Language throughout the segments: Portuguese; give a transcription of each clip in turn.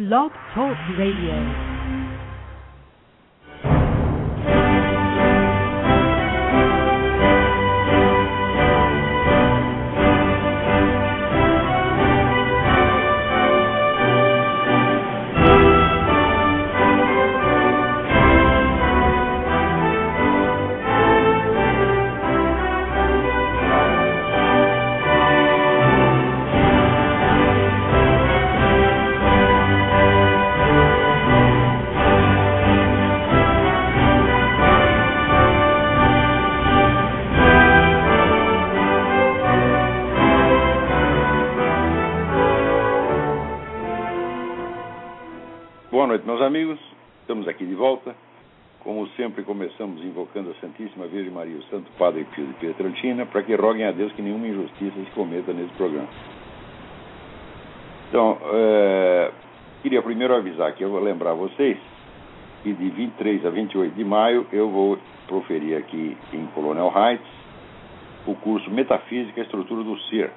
Blog Talk Radio. A Deus que nenhuma injustiça se cometa nesse programa. Então, é, queria primeiro avisar que eu vou lembrar vocês que de 23 a 28 de maio eu vou proferir aqui em Colonel Heights o curso Metafísica e Estrutura do Ser.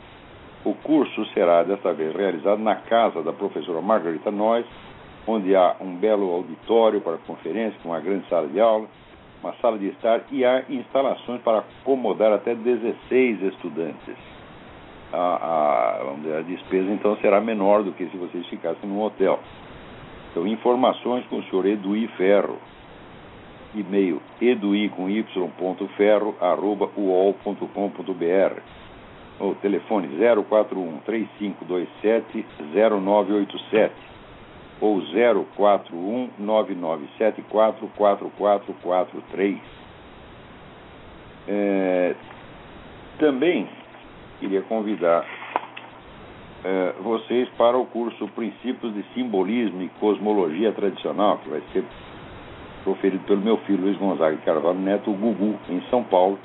O curso será desta vez realizado na casa da professora Margarita Noyes, onde há um belo auditório para conferência, com uma grande sala de aula, uma sala de estar e há instalações para acomodar até 16 estudantes. A, a, dizer, a despesa então será menor do que se vocês ficassem num hotel. Então, informações com o senhor Eduí Ferro. E-mail edui com y ponto ferro arroba uol.com.br ou telefone 041 3527 0987 ou 041 9974 4443. É, também queria convidar é, vocês para o curso Princípios de Simbolismo e Cosmologia Tradicional, que vai ser proferido pelo meu filho Luiz Gonzaga Carvalho Neto, Gugu, em São Paulo,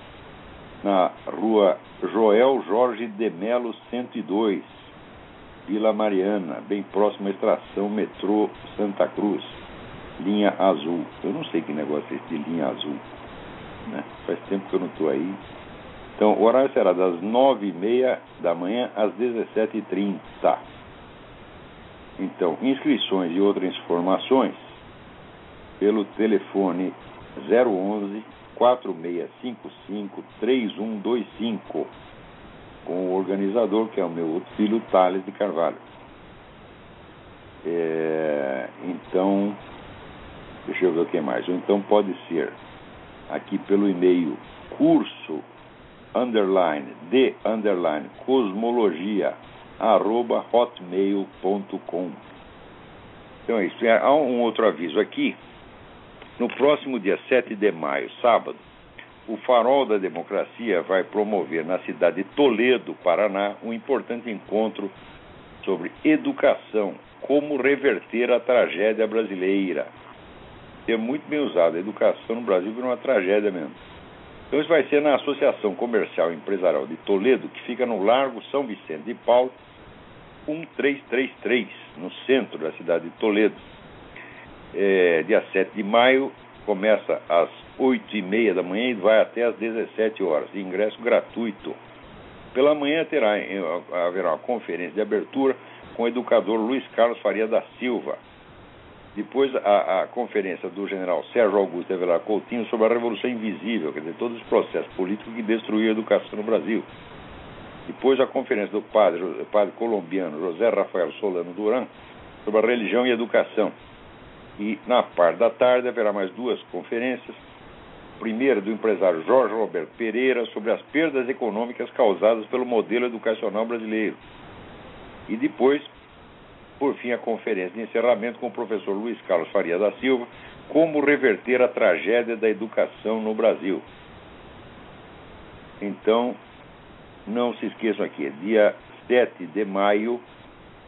na rua Joel Jorge de Melo 102, Vila Mariana, bem próximo à estação metrô Santa Cruz, linha azul. Eu não sei que negócio é esse de linha azul. Né? Faz tempo que eu não estou aí. Então, o horário será das 9h30 da manhã às 17h30. Então, inscrições e outras informações pelo telefone 011 4655 3125 com o organizador, que é o meu outro filho, Thales de Carvalho. É, então, deixa eu ver o que mais. Então pode ser aqui pelo e-mail curso underline de underline cosmologia arroba hotmail.com. Então é isso. Há um outro aviso aqui. No próximo dia 7 de maio, sábado, o Farol da Democracia vai promover na cidade de Toledo, Paraná, um importante encontro sobre educação, como reverter a tragédia brasileira. É muito bem usado. A educação no Brasil virou uma tragédia mesmo. Então, isso vai ser na Associação Comercial e Empresarial de Toledo, que fica no Largo São Vicente de Paulo, 1333, no centro da cidade de Toledo. É, dia 7 de maio, começa às 8 e meia da manhã e vai até às 17 horas, ingresso gratuito. Pela manhã terá, haverá uma conferência de abertura com o educador Luiz Carlos Faria da Silva. Depois a, a conferência do general Sérgio Augusto Avelar Coutinho sobre a Revolução Invisível, quer dizer, todos os processos políticos que destruíram a educação no Brasil. Depois a conferência do padre, padre colombiano José Rafael Solano Duran sobre a religião e educação. E na parte da tarde haverá mais duas conferências. Primeira do empresário Jorge Roberto Pereira sobre as perdas econômicas causadas pelo modelo educacional brasileiro. E depois, por fim, a conferência de encerramento com o professor Luiz Carlos Faria da Silva, como reverter a tragédia da educação no Brasil. Então, não se esqueçam aqui, é dia 7 de maio,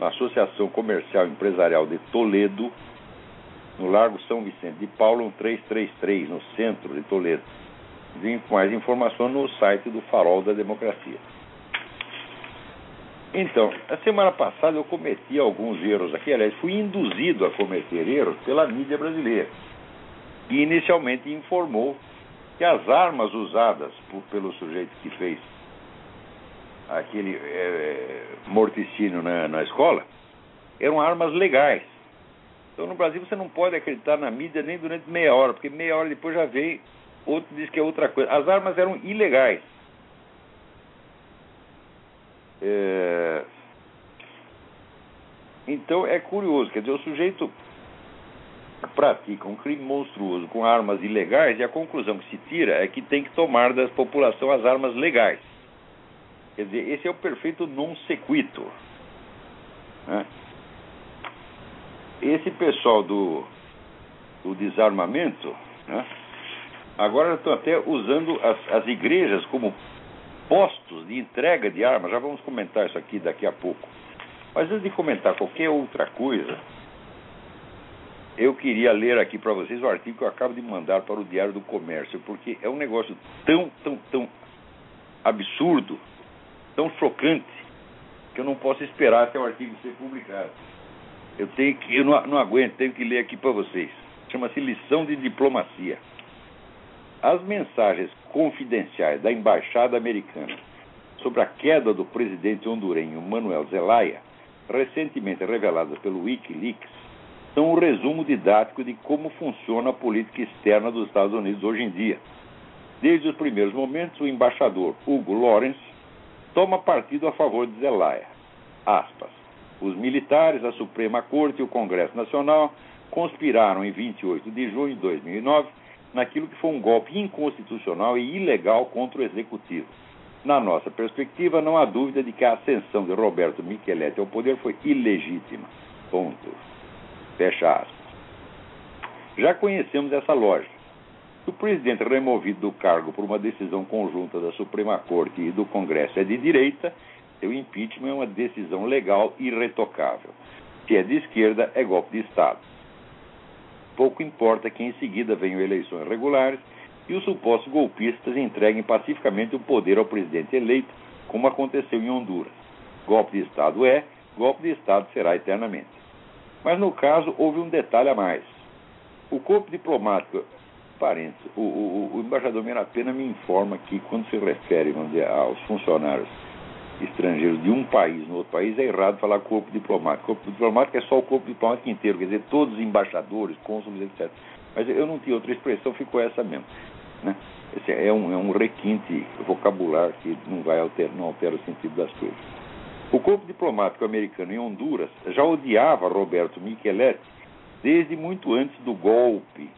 a Associação Comercial Empresarial de Toledo, no Largo São Vicente de Paulo, 1333, no centro de Toledo. Com mais informação no site do Farol da Democracia. Então, a semana passada eu cometi alguns erros aqui, aliás, fui induzido a cometer erros pela mídia brasileira. E inicialmente informou que as armas usadas por, pelo sujeito que fez aquele é, morticínio na, na escola eram armas legais. Então no Brasil você não pode acreditar na mídia nem durante meia hora, porque meia hora depois já vem outro diz que é outra coisa. As armas eram ilegais. É... Então é curioso, quer dizer, o sujeito pratica um crime monstruoso com armas ilegais e a conclusão que se tira é que tem que tomar da população as armas legais. Quer dizer, esse é o perfeito non sequitur. Né? Esse pessoal do, do desarmamento, né? agora estão até usando as, as igrejas como postos de entrega de armas. Já vamos comentar isso aqui daqui a pouco. Mas antes de comentar qualquer outra coisa, eu queria ler aqui para vocês o artigo que eu acabo de mandar para o Diário do Comércio, porque é um negócio tão, tão, tão absurdo, tão chocante, que eu não posso esperar até o artigo ser publicado. Eu tenho que, eu não, não aguento, tenho que ler aqui para vocês. Chama-se Lição de Diplomacia. As mensagens confidenciais da embaixada americana sobre a queda do presidente hondurenho Manuel Zelaya, recentemente reveladas pelo WikiLeaks, são um resumo didático de como funciona a política externa dos Estados Unidos hoje em dia. Desde os primeiros momentos, o embaixador Hugo Lawrence toma partido a favor de Zelaya. Aspas. Os militares, a Suprema Corte e o Congresso Nacional conspiraram em 28 de junho de 2009 naquilo que foi um golpe inconstitucional e ilegal contra o executivo. Na nossa perspectiva, não há dúvida de que a ascensão de Roberto Micheletti ao poder foi ilegítima. Ponto. Fecha aspas. Já conhecemos essa lógica. Se o presidente removido do cargo por uma decisão conjunta da Suprema Corte e do Congresso é de direita, seu impeachment é uma decisão legal irretocável. Se é de esquerda, é golpe de Estado pouco importa que em seguida venham eleições regulares e os supostos golpistas entreguem pacificamente o poder ao presidente eleito, como aconteceu em Honduras. Golpe de Estado é, golpe de Estado será eternamente. Mas no caso houve um detalhe a mais. O corpo diplomático, o, o, o embaixador Mirapena me informa que quando se refere dizer, aos funcionários estrangeiros de um país no outro país, é errado falar corpo diplomático. Corpo diplomático é só o corpo diplomático inteiro, quer dizer, todos os embaixadores, cônsules, etc. Mas eu não tinha outra expressão, ficou essa mesmo. Né? Esse é um, é um requinte vocabular que não vai alterar, não altera o sentido das coisas. O corpo diplomático americano em Honduras já odiava Roberto Micheletti desde muito antes do golpe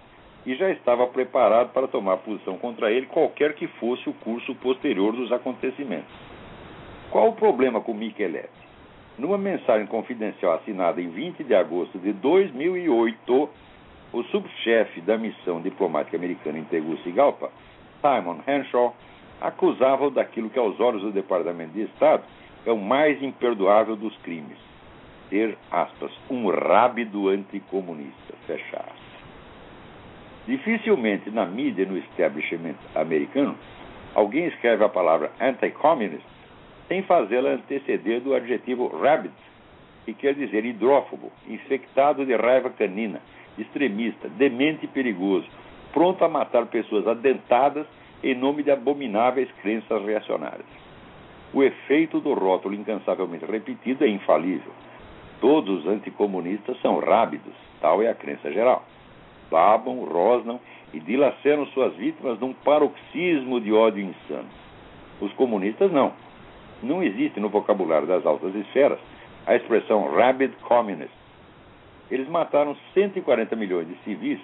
e já estava preparado para tomar posição contra ele, qualquer que fosse o curso posterior dos acontecimentos. Qual o problema com Micheletti? Numa mensagem confidencial assinada em 20 de agosto de 2008, o subchefe da missão diplomática americana em Tegucigalpa, Simon Henshaw, acusava-o daquilo que, aos olhos do Departamento de Estado, é o mais imperdoável dos crimes: ser, aspas, um rábido anticomunista, fecha. Dificilmente na mídia e no establishment americano alguém escreve a palavra anti-communist sem fazê-la anteceder do adjetivo rabid, que quer dizer hidrófobo, infectado de raiva canina, extremista, demente e perigoso, pronto a matar pessoas adentadas em nome de abomináveis crenças reacionárias. O efeito do rótulo incansavelmente repetido é infalível. Todos os anticomunistas são rábidos, tal é a crença geral. Babam, rosnam e dilaceram suas vítimas num paroxismo de ódio insano. Os comunistas não não existe no vocabulário das altas esferas a expressão rabid communist. Eles mataram 140 milhões de civis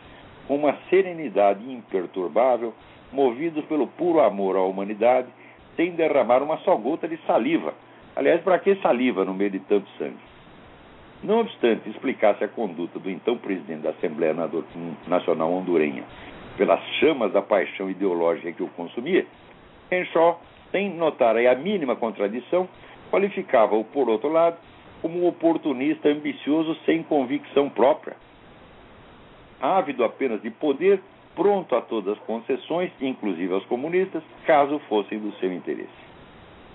com uma serenidade imperturbável, movidos pelo puro amor à humanidade, sem derramar uma só gota de saliva. Aliás, para que saliva no meio de tanto sangue? Não obstante explicasse a conduta do então presidente da Assembleia Nacional Hondurenha pelas chamas da paixão ideológica que o consumia, Henshaw sem notar aí a mínima contradição, qualificava-o, por outro lado, como um oportunista ambicioso sem convicção própria. Ávido apenas de poder, pronto a todas as concessões, inclusive aos comunistas, caso fossem do seu interesse.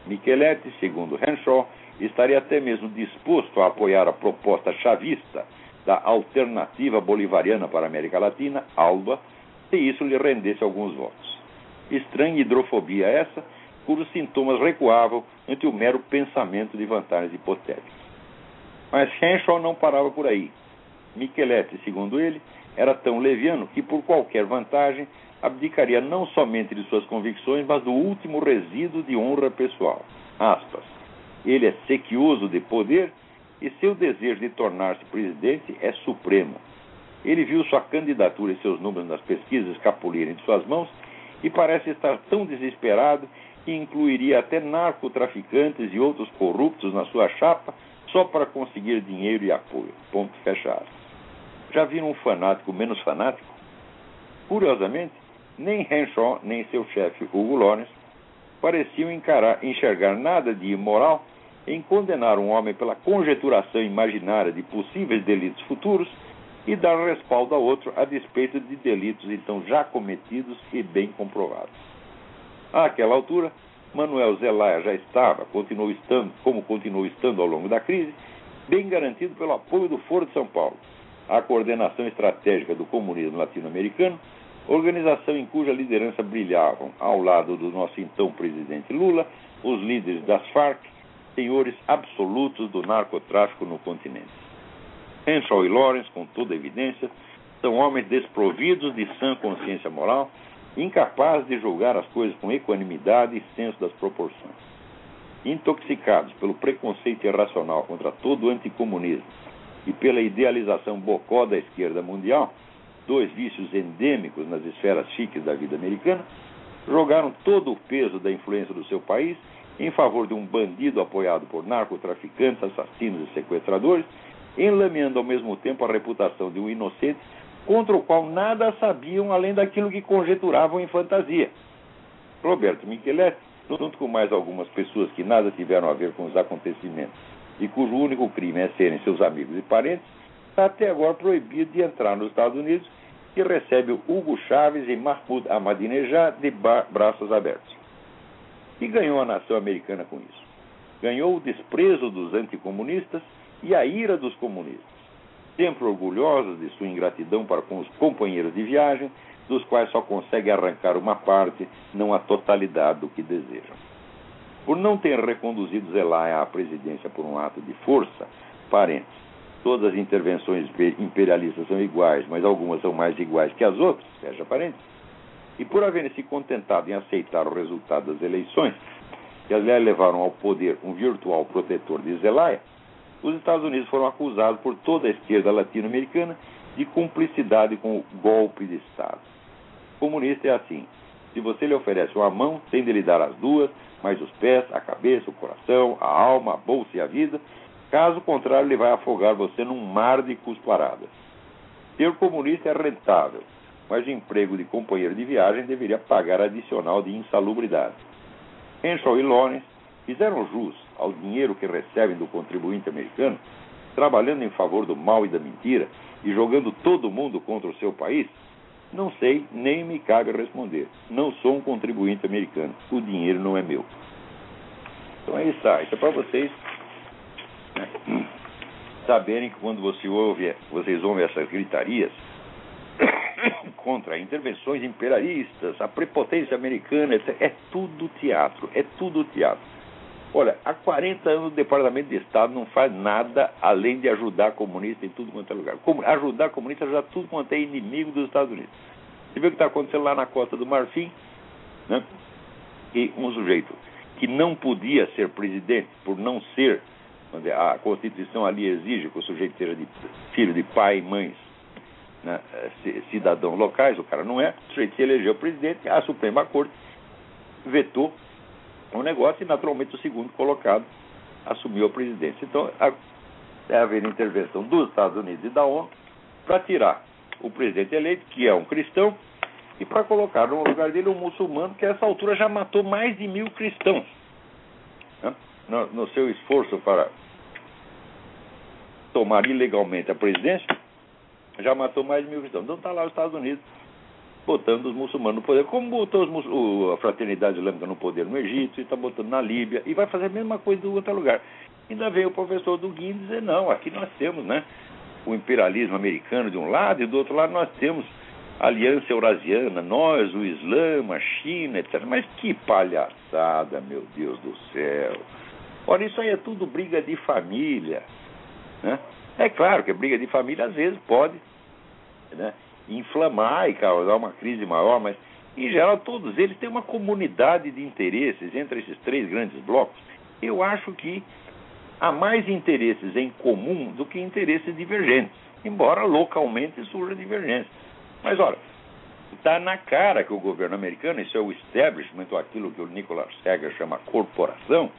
Micheletti, segundo Henshaw, estaria até mesmo disposto a apoiar a proposta chavista da Alternativa Bolivariana para a América Latina, ALBA, se isso lhe rendesse alguns votos. Estranha hidrofobia essa, cujos sintomas recuavam ante o mero pensamento de vantagens hipotéticas. Mas Henshaw não parava por aí. Micheletti, segundo ele, era tão leviano que, por qualquer vantagem, abdicaria não somente de suas convicções, mas do último resíduo de honra pessoal. Aspas. Ele é sequioso de poder e seu desejo de tornar-se presidente é supremo. Ele viu sua candidatura e seus números nas pesquisas escapulirem de suas mãos e parece estar tão desesperado que incluiria até narcotraficantes e outros corruptos na sua chapa só para conseguir dinheiro e apoio. Ponto fechado. Já viram um fanático menos fanático? Curiosamente, nem Henshaw nem seu chefe Hugo Lawrence pareciam encarar, enxergar nada de imoral em condenar um homem pela conjeturação imaginária de possíveis delitos futuros e dar respaldo a outro a despeito de delitos então já cometidos e bem comprovados. Àquela altura, Manuel Zelaya já estava, continuou estando, como continuou estando ao longo da crise, bem garantido pelo apoio do Foro de São Paulo, a coordenação estratégica do comunismo latino-americano organização em cuja liderança brilhavam, ao lado do nosso então presidente Lula, os líderes das Farc, senhores absolutos do narcotráfico no continente. Henshaw e Lawrence, com toda evidência, são homens desprovidos de sã consciência moral, incapazes de julgar as coisas com equanimidade e senso das proporções. Intoxicados pelo preconceito irracional contra todo o anticomunismo e pela idealização bocó da esquerda mundial, dois vícios endêmicos nas esferas chiques da vida americana, jogaram todo o peso da influência do seu país em favor de um bandido apoiado por narcotraficantes, assassinos e sequestradores, enlameando ao mesmo tempo a reputação de um inocente contra o qual nada sabiam além daquilo que conjeturavam em fantasia. Roberto Micheletti, junto com mais algumas pessoas que nada tiveram a ver com os acontecimentos e cujo único crime é serem seus amigos e parentes, está até agora proibido de entrar nos Estados Unidos e recebe Hugo Chávez e Mahmoud Ahmadinejad de braços abertos. E ganhou a nação americana com isso. Ganhou o desprezo dos anticomunistas e a ira dos comunistas, sempre orgulhosos de sua ingratidão para com os companheiros de viagem, dos quais só consegue arrancar uma parte, não a totalidade do que desejam. Por não ter reconduzido Zelaya à presidência por um ato de força, parentes, todas as intervenções imperialistas são iguais, mas algumas são mais iguais que as outras, fecha parênteses. E por haverem se contentado em aceitar o resultado das eleições, que aliás levaram ao poder um virtual protetor de Zelaya, os Estados Unidos foram acusados por toda a esquerda latino-americana de cumplicidade com o golpe de Estado. O comunista é assim: se você lhe oferece uma mão, de lhe dar as duas, mais os pés, a cabeça, o coração, a alma, a bolsa e a vida, Caso contrário, ele vai afogar você num mar de cusparadas. Ser comunista é rentável, mas o emprego de companheiro de viagem deveria pagar adicional de insalubridade. Henshaw e Lawrence fizeram jus ao dinheiro que recebem do contribuinte americano, trabalhando em favor do mal e da mentira e jogando todo mundo contra o seu país? Não sei, nem me cabe responder. Não sou um contribuinte americano. O dinheiro não é meu. Então é isso aí. Isso é para vocês saberem que quando você ouve, vocês ouvem essas gritarias contra intervenções imperialistas, a prepotência americana, é tudo teatro, é tudo teatro. Olha, há 40 anos o Departamento de Estado não faz nada além de ajudar comunista em tudo quanto é lugar. Como, ajudar comunista, ajudar tudo quanto é inimigo dos Estados Unidos. Você vê o que está acontecendo lá na costa do Marfim? Né? E um sujeito que não podia ser presidente por não ser a Constituição ali exige que o sujeito seja de, filho de pai e mães né, cidadãos locais, o cara não é, o sujeito se elegeu presidente, a Suprema Corte vetou o negócio e naturalmente o segundo colocado assumiu a presidência. Então, deve haver intervenção dos Estados Unidos e da ONU para tirar o presidente eleito, que é um cristão, e para colocar no lugar dele um muçulmano que a essa altura já matou mais de mil cristãos. Né? No, no, seu esforço para tomar ilegalmente a presidência, já matou mais de mil cristãos. Então está lá os Estados Unidos botando os muçulmanos no poder, como botou os, a fraternidade islâmica no poder no Egito, está botando na Líbia, e vai fazer a mesma coisa em outro lugar. Ainda veio o professor do dizer, não, aqui nós temos né, o imperialismo americano de um lado, e do outro lado nós temos a Aliança Eurasiana, nós, o Islã, a China, etc. Mas que palhaçada, meu Deus do céu. Olha, isso aí é tudo briga de família. Né? É claro que a briga de família às vezes pode né, inflamar e causar uma crise maior, mas em geral todos eles têm uma comunidade de interesses entre esses três grandes blocos. Eu acho que há mais interesses em comum do que interesses divergentes, embora localmente surja divergência. Mas olha, está na cara que o governo americano, isso é o establishment, aquilo que o Nicholas Seger chama corporação,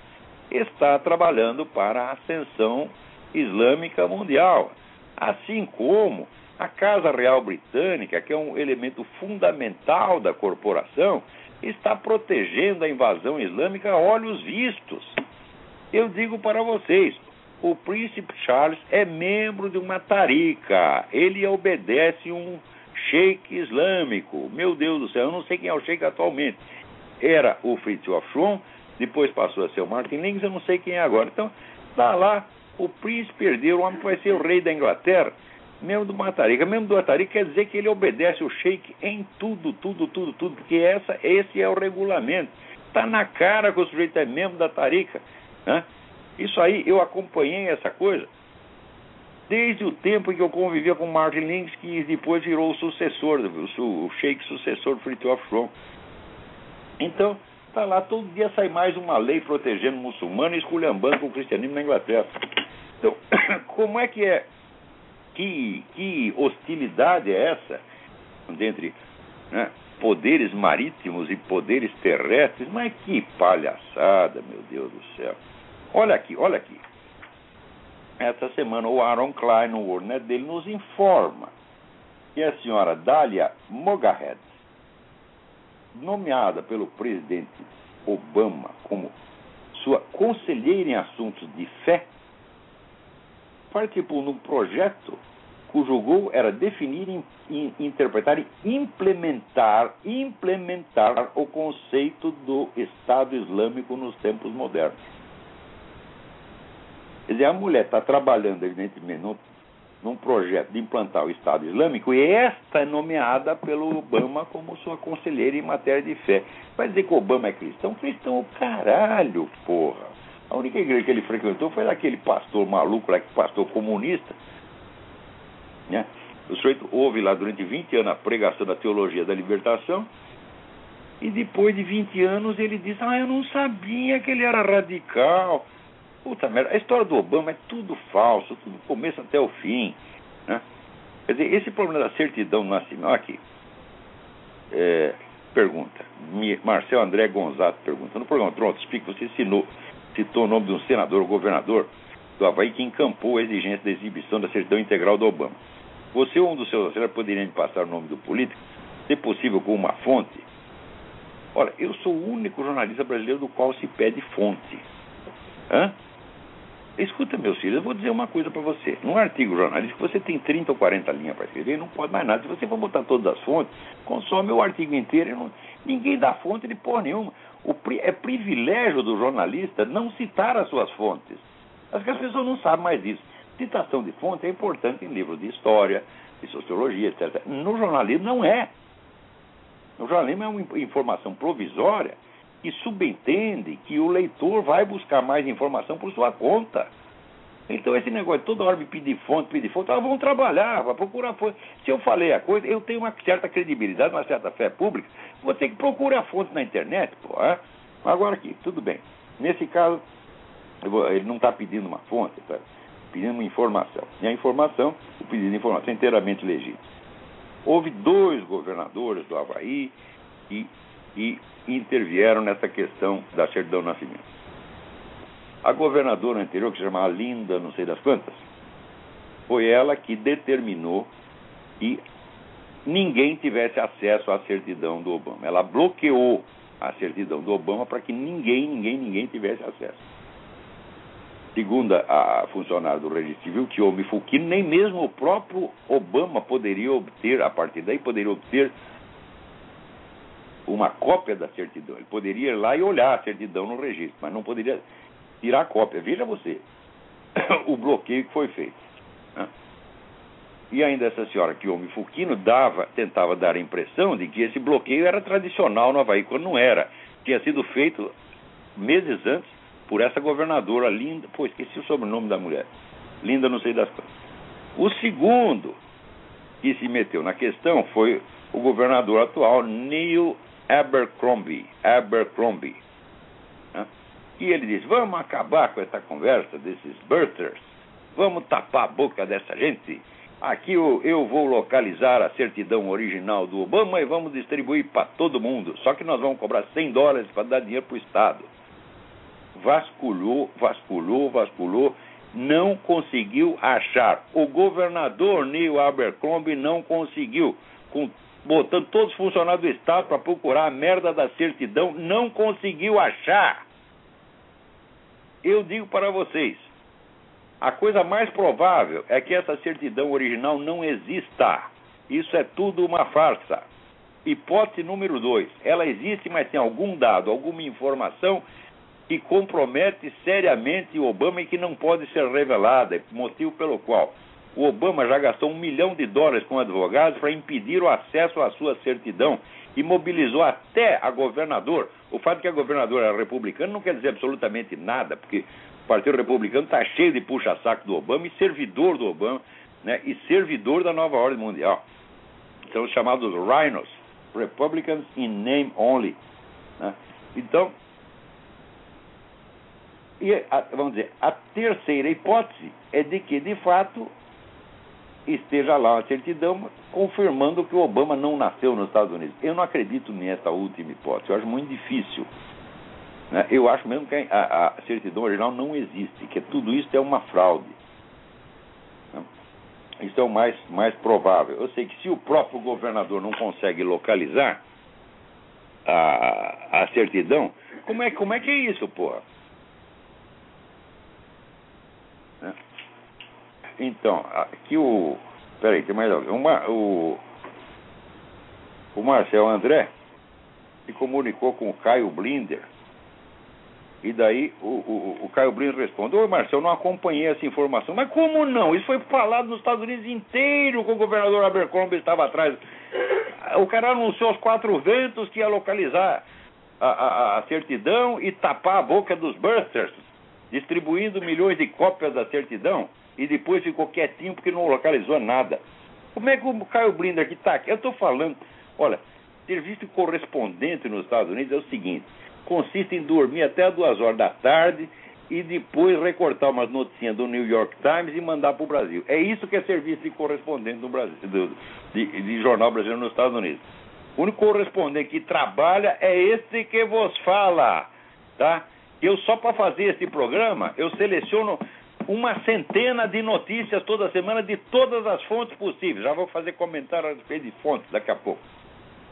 está trabalhando para a ascensão islâmica mundial. Assim como a Casa Real Britânica, que é um elemento fundamental da corporação, está protegendo a invasão islâmica a olhos vistos. Eu digo para vocês, o príncipe Charles é membro de uma tarica, ele obedece um sheik islâmico. Meu Deus do céu, eu não sei quem é o sheik atualmente. Era o Fritz Schwann, depois passou a ser o Martin Lings, eu não sei quem é agora. Então, está lá, o príncipe herdeiro, o homem que vai ser o rei da Inglaterra, membro do Matarica. Membro do Matarica quer dizer que ele obedece o sheik em tudo, tudo, tudo, tudo, porque essa, esse é o regulamento. Está na cara que o sujeito é membro da Tarica. Né? Isso aí, eu acompanhei essa coisa desde o tempo em que eu convivia com Martin Lings, que depois virou o sucessor, o, sheik sucessor Fritjof Schromm. Então, está lá, todo dia sai mais uma lei protegendo o muçulmano e esculhambando com o cristianismo na Inglaterra. Então, como é que é que, que hostilidade é essa entre né, poderes marítimos e poderes terrestres? Mas que palhaçada, meu Deus do céu. Olha aqui, olha aqui. Essa semana o Aaron Klein, no WordNet dele, nos informa que a senhora Dália Mogahed, nomeada pelo presidente Obama como sua conselheira em assuntos de fé, participou num projeto cujo gol era definir, in, interpretar e implementar, implementar o conceito do Estado Islâmico nos tempos modernos. Quer dizer, a mulher está trabalhando, evidentemente, num, num projeto de implantar o Estado Islâmico e esta é nomeada pelo Obama como sua conselheira em matéria de fé. Vai dizer que o Obama é cristão? Cristão, o caralho, porra. A única igreja que ele frequentou foi daquele pastor maluco lá, que pastor comunista. Né? O sujeito ouve lá durante 20 anos a pregação da teologia da libertação. E depois de 20 anos ele diz: Ah, eu não sabia que ele era radical. Puta merda, a história do Obama é tudo falso, tudo do começo até o fim. Né? Quer dizer, esse problema da certidão nascimento. Aqui. É, pergunta. Marcel André Gonzato pergunta. No programa Tronto Speak, você ensinou citou o nome de um senador ou governador do Havaí que encampou a exigência da exibição da certidão integral do Obama. Você ou um dos seus auxiliares poderia me passar o nome do político, se possível com uma fonte? Olha, eu sou o único jornalista brasileiro do qual se pede fonte. Hã? Escuta, meus filhos, eu vou dizer uma coisa para você. Num artigo jornalístico, você tem 30 ou 40 linhas para escrever não pode mais nada. Se você for botar todas as fontes, consome o artigo inteiro. Não... Ninguém dá fonte de porra nenhuma. O, é privilégio do jornalista não citar as suas fontes. Acho que as pessoas não sabem mais disso. Citação de fonte é importante em livros de história, de sociologia, etc. No jornalismo não é. No jornalismo é uma informação provisória que subentende que o leitor vai buscar mais informação por sua conta. Então, esse negócio, toda hora me pedir fonte, pedir fonte, ah, vamos trabalhar, vamos procurar fonte. Se eu falei a coisa, eu tenho uma certa credibilidade, uma certa fé pública, vou ter que procurar fonte na internet, pô. É? Agora aqui, tudo bem. Nesse caso, vou, ele não está pedindo uma fonte, está pedindo uma informação. E a informação, o pedido de informação é inteiramente legítimo. Houve dois governadores do Havaí e, e intervieram nessa questão da certidão de nascimento. A governadora anterior, que se chamava Linda, não sei das quantas, foi ela que determinou que ninguém tivesse acesso à certidão do Obama. Ela bloqueou a certidão do Obama para que ninguém, ninguém, ninguém tivesse acesso. Segundo a funcionária do registro civil, Kiyomi Fukino, nem mesmo o próprio Obama poderia obter, a partir daí, poderia obter uma cópia da certidão. Ele poderia ir lá e olhar a certidão no registro, mas não poderia tirar a cópia. Veja você o bloqueio que foi feito. Né? E ainda essa senhora Kiyomi Fukino dava, tentava dar a impressão de que esse bloqueio era tradicional no Havaí, quando não era. Tinha sido feito meses antes por essa governadora Linda. Pô, esqueci o sobrenome da mulher. Linda, não sei das coisas. O segundo que se meteu na questão foi o governador atual, Neil Abercrombie. Abercrombie. E ele disse: vamos acabar com essa conversa desses birthers, vamos tapar a boca dessa gente. Aqui eu, eu vou localizar a certidão original do Obama e vamos distribuir para todo mundo. Só que nós vamos cobrar 100 dólares para dar dinheiro para o Estado. Vasculhou, vasculhou, vasculhou, não conseguiu achar. O governador Neil Abercrombie não conseguiu. Com, botando todos os funcionários do Estado para procurar a merda da certidão, não conseguiu achar. Eu digo para vocês, a coisa mais provável é que essa certidão original não exista. Isso é tudo uma farsa. Hipótese número dois: ela existe, mas tem algum dado, alguma informação que compromete seriamente o Obama e que não pode ser revelada, motivo pelo qual o Obama já gastou um milhão de dólares com advogados para impedir o acesso à sua certidão e mobilizou até a governador. O fato de que a governadora era republicana não quer dizer absolutamente nada, porque o Partido Republicano está cheio de puxa-saco do Obama e servidor do Obama, né, e servidor da nova ordem mundial. São os chamados rhinos, Republicans in name only. Né? Então, e a, vamos dizer, a terceira hipótese é de que, de fato, esteja lá a certidão confirmando que o Obama não nasceu nos Estados Unidos. Eu não acredito nessa última hipótese, eu acho muito difícil. Né? Eu acho mesmo que a, a, certidão original não existe, que tudo isso é uma fraude. Né? Isso é o mais, mais provável. Eu sei que se o próprio governador não consegue localizar a, a certidão, como é, como é que é isso, porra? Então, aqui o. Peraí, tem mais alguém. Uma, o, o Marcel André se comunicou com o Caio Blinder. E daí o, o, o Caio Blinder responde: Ô Marcel, não acompanhei essa informação. Mas como não? Isso foi falado nos Estados Unidos inteiro, com o governador Abercrombie estava atrás. O cara anunciou aos quatro ventos que ia localizar a, a, a certidão e tapar a boca dos busters, distribuindo milhões de cópias da certidão e depois ficou quietinho porque não localizou nada. Como é que o Caio Blinder aqui está aqui? Eu estou falando, olha, serviço correspondente nos Estados Unidos é o seguinte: consiste em dormir até as duas horas da tarde e depois recortar umas notícias do New York Times e mandar para o Brasil. É isso que é serviço de correspondente no Brasil, do, de, de jornal brasileiro nos Estados Unidos. O único correspondente que trabalha é esse que vos fala, tá? Eu só para fazer esse programa, eu seleciono uma centena de notícias toda semana de todas as fontes possíveis. Já vou fazer comentário a respeito de fontes daqui a pouco.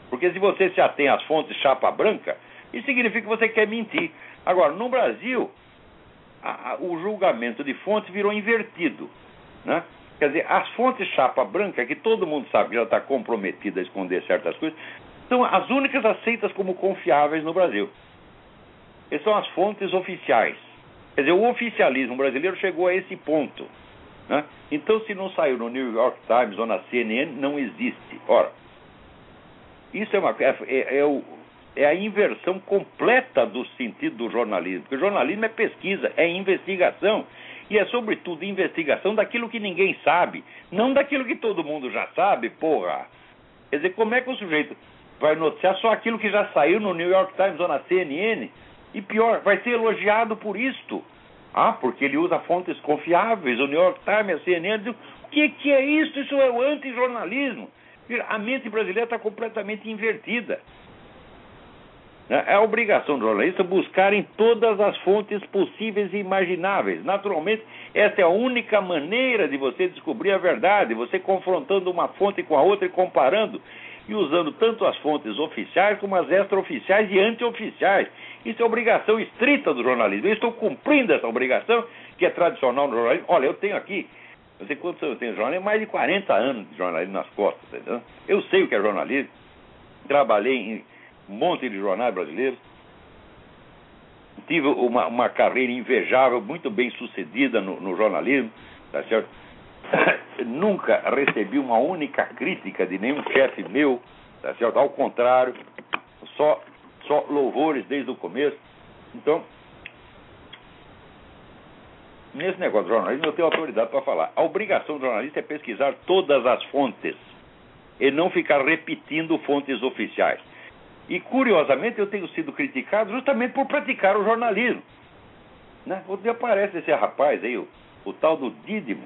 Porque se você se atém às fontes chapa branca, isso significa que você quer mentir. Agora, no Brasil, a, a, o julgamento de fontes virou invertido. Né? Quer dizer, as fontes chapa branca, que todo mundo sabe que já está comprometida a esconder certas coisas, são as únicas aceitas como confiáveis no Brasil. São as fontes oficiais. Quer dizer, o oficialismo brasileiro chegou a esse ponto. Né? Então, se não saiu no New York Times ou na CNN, não existe. Ora, isso é, uma, é, é, é, o, é a inversão completa do sentido do jornalismo. Porque o jornalismo é pesquisa, é investigação. E é, sobretudo, investigação daquilo que ninguém sabe, não daquilo que todo mundo já sabe, porra. Quer dizer, como é que o sujeito vai noticiar só aquilo que já saiu no New York Times ou na CNN? E pior, vai ser elogiado por isto. Ah, porque ele usa fontes confiáveis, o New York Times, a CNN. O que, que é isso? Isso é o antijornalismo. A mente brasileira está completamente invertida. É a obrigação do jornalista buscar em todas as fontes possíveis e imagináveis. Naturalmente, essa é a única maneira de você descobrir a verdade, você confrontando uma fonte com a outra e comparando e usando tanto as fontes oficiais como as extraoficiais e antioficiais. Isso é obrigação estrita do jornalismo. Eu estou cumprindo essa obrigação, que é tradicional no jornalismo. Olha, eu tenho aqui, não sei quantos anos eu tenho jornalismo, mais de 40 anos de jornalismo nas costas. Entendeu? Eu sei o que é jornalismo, trabalhei em um monte de jornais brasileiros, tive uma, uma carreira invejável, muito bem sucedida no, no jornalismo, tá certo? nunca recebi uma única crítica de nenhum chefe meu, tá certo? Ao contrário, só, só louvores desde o começo. Então, nesse negócio do jornalismo eu tenho autoridade para falar. A obrigação do jornalista é pesquisar todas as fontes e não ficar repetindo fontes oficiais. E, curiosamente, eu tenho sido criticado justamente por praticar o jornalismo. Né? Dia aparece esse rapaz aí, o, o tal do Dídimo,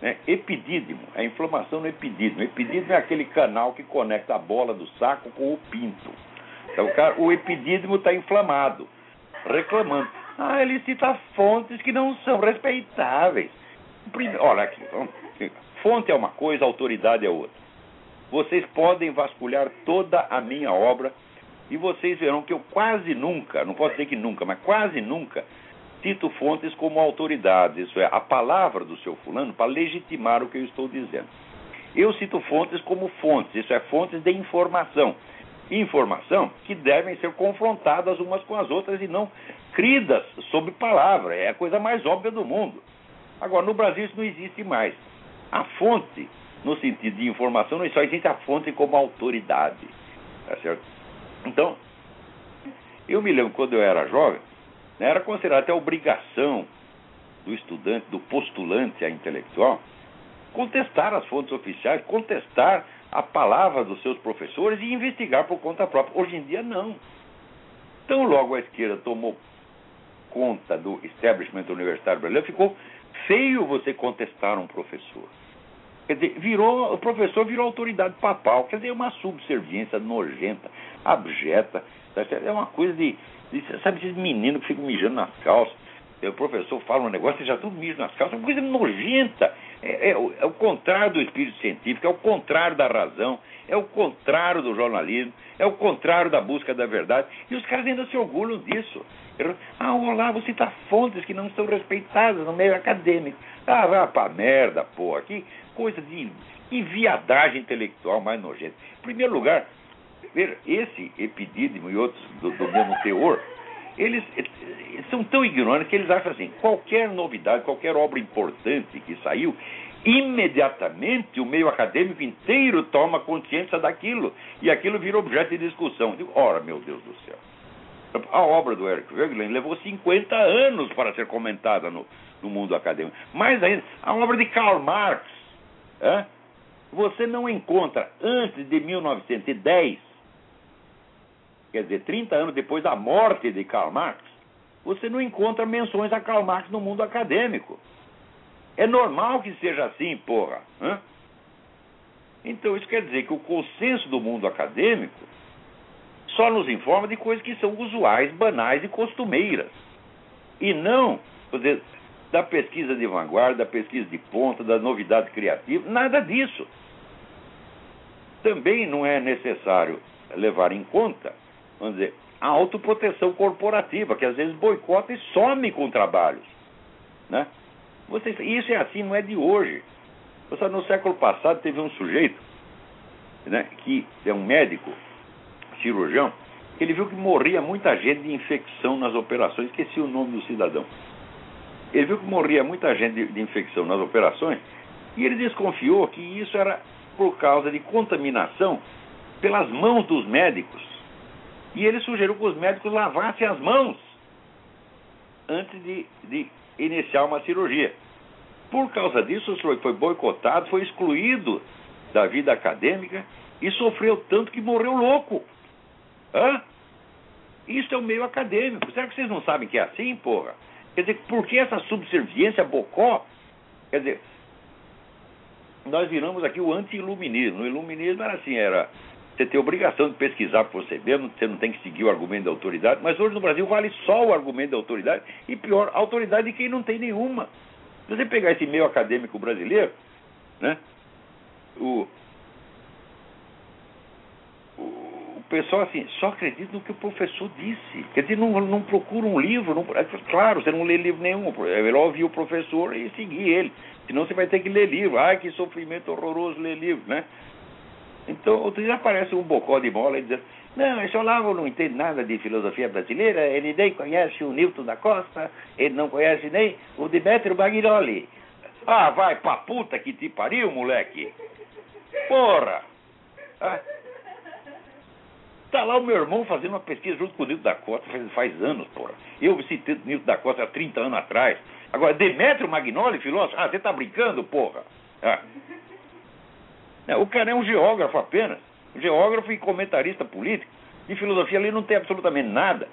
né? epidídimo, a inflamação no epidídimo. Epidídimo é aquele canal que conecta a bola do saco com o pinto. Então, o, cara, o epidídimo está inflamado, reclamando. Ah, ele cita fontes que não são respeitáveis. Olha aqui, fonte é uma coisa, autoridade é outra. Vocês podem vasculhar toda a minha obra e vocês verão que eu quase nunca, não posso dizer que nunca, mas quase nunca, cito fontes como autoridades, isso é, a palavra do seu fulano para legitimar o que eu estou dizendo. Eu cito fontes como fontes, isso é, fontes de informação. Informação que devem ser confrontadas umas com as outras e não cridas sob palavra. É a coisa mais óbvia do mundo. Agora, no Brasil isso não existe mais. A fonte, no sentido de informação, não só existe a fonte como autoridade. Tá certo? Então, eu me lembro quando eu era jovem, né, era considerado até obrigação do estudante, do postulante a intelectual, contestar as fontes oficiais, contestar a palavra dos seus professores e investigar por conta própria. Hoje em dia, não. Então, logo a esquerda tomou conta do establishment universitário brasileiro, ficou feio você contestar um professor. Quer dizer, virou, o professor virou autoridade papal, quer dizer, é uma subserviência nojenta, abjeta. Tá é uma coisa de, de sabe, esses meninos que ficam mijando nas calças. O professor fala um negócio e já tudo mija nas calças, é uma coisa nojenta. É, é, é, o contrário do espírito científico, é o contrário da razão, é o contrário do jornalismo, é o contrário da busca da verdade. E os caras ainda se orgulham disso. Ah, olá, você cita fontes que não são respeitadas no meio acadêmico. Ah, vá pra merda, porra. Que coisa de enviadagem intelectual mais nojenta. Em primeiro lugar, ver esse epidídimo e outros do, do mesmo teor, eles, eles, são tão ignorantes que eles acham assim: qualquer novidade, qualquer obra importante que saiu, imediatamente o meio acadêmico inteiro toma consciência daquilo e aquilo vira objeto de discussão. Digo, ora, meu Deus do céu. A obra do Eric Wegelin levou 50 anos para ser comentada no, no mundo acadêmico. Mais ainda, a obra de Karl Marx, é? você não encontra antes de 1910, quer dizer, 30 anos depois da morte de Karl Marx, você não encontra menções a Karl Marx no mundo acadêmico. É normal que seja assim, porra. Então, isso quer dizer que o consenso do mundo acadêmico só nos informa de coisas que são usuais, banais e costumeiras. E não dizer, da pesquisa de vanguarda, da pesquisa de ponta, da novidade criativa, nada disso. Também não é necessário levar em conta, vamos dizer, a autoproteção corporativa, que às vezes boicota e some com trabalhos. Né? Você, isso é assim, não é de hoje. Você, no século passado teve um sujeito né, que é um médico cirurgião, ele viu que morria muita gente de infecção nas operações, esqueci o nome do cidadão. Ele viu que morria muita gente de, de infecção nas operações e ele desconfiou que isso era por causa de contaminação pelas mãos dos médicos. E ele sugeriu que os médicos lavassem as mãos antes de, de iniciar uma cirurgia. Por causa disso, o senhor foi boicotado, foi excluído da vida acadêmica e sofreu tanto que morreu louco. Hã? Isso é o meio acadêmico. Será que vocês não sabem que é assim, porra? Quer dizer, por que essa subserviência bocó? Quer dizer, nós viramos aqui o anti-iluminismo. O iluminismo era assim, era você ter obrigação de pesquisar por você mesmo, você não tem que seguir o argumento da autoridade, mas hoje no Brasil vale só o argumento da autoridade e pior, a autoridade de quem não tem nenhuma. Se você pegar esse meio acadêmico brasileiro, né, o, pessoal assim, só acredita no que o professor disse. Quer dizer, não, não procura um livro. Não, é claro, você não lê livro nenhum. É melhor ouvir o professor e seguir ele. Senão você vai ter que ler livro. Ai, que sofrimento horroroso ler livro, né? Então, outro dia aparece um bocó de bola e diz, não, esse Olavo não entende nada de filosofia brasileira, ele nem conhece o Newton da Costa, ele não conhece nem o Demetrio Bagnoli. Ah, vai pra puta que te pariu, moleque! Porra! Ah, Está lá o meu irmão fazendo uma pesquisa junto com o Nilton da Costa faz, faz anos, porra. Eu citei o Nilton da Costa há 30 anos atrás. Agora, Demetrio Magnoli, filósofo, ah, você está brincando, porra? Ah. O cara é um geógrafo apenas, geógrafo e comentarista político. De filosofia ali não tem absolutamente nada.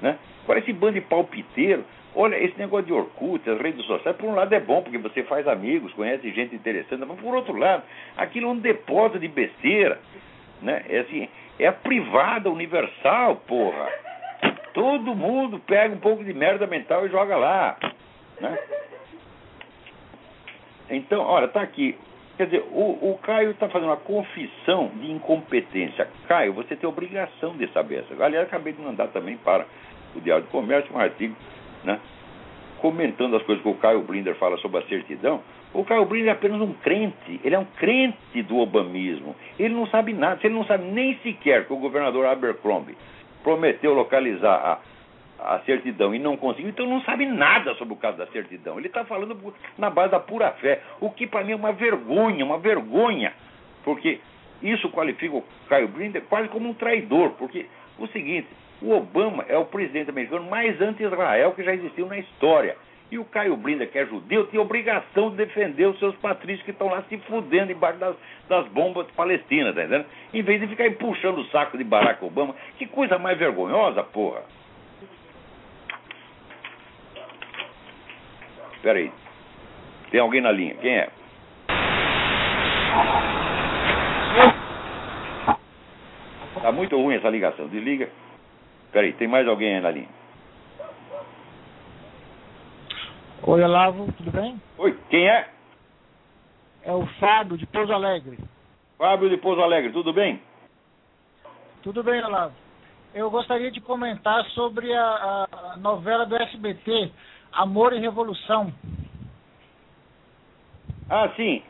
Né? Esse bando de palpiteiro, olha, esse negócio de Orkut, as redes sociais, por um lado é bom, porque você faz amigos, conhece gente interessante, mas por outro lado, aquilo é um depósito de besteira. Né? É assim, é a privada universal, porra. Todo mundo pega um pouco de merda mental e joga lá. Né? Então, olha, tá aqui. Quer dizer, o, o Caio está fazendo uma confissão de incompetência. Caio, você tem obrigação de saber essa. Aliás, acabei de mandar também para o Diário do Comércio um artigo né, comentando as coisas que o Caio Blinder fala sobre a certidão. O Caio Blinder é apenas um crente. Ele é um crente do obamismo. Ele não sabe nada. Ele não sabe nem sequer que o governador Abercrombie prometeu localizar a a certidão e não conseguiu, então não sabe nada sobre o caso da certidão. Ele está falando na base da pura fé, o que para mim é uma vergonha, uma vergonha, porque isso qualifica o Caio Blinder quase como um traidor, porque o seguinte, o Obama é o presidente americano mais anti-Israel que já existiu na história. E o Caio Blinder, que é judeu, tem obrigação de defender os seus patrícios que estão lá se fudendo embaixo das, das bombas palestinas, tá entendendo? Em vez de ficar puxando o saco de Barack Obama. Que coisa mais vergonhosa, porra. Espera aí. Tem alguém na linha. Quem é? Tá muito ruim essa ligação. Desliga. Espera aí, tem mais alguém aí na linha? Oi, Olavo, tudo bem? Oi, quem é? É o Fábio de Pouso Alegre. Fábio de Pouso Alegre, tudo bem? Tudo bem, Olavo. Eu gostaria de comentar sobre a, a novela do SBT, Amor e Revolução. Ah, sim.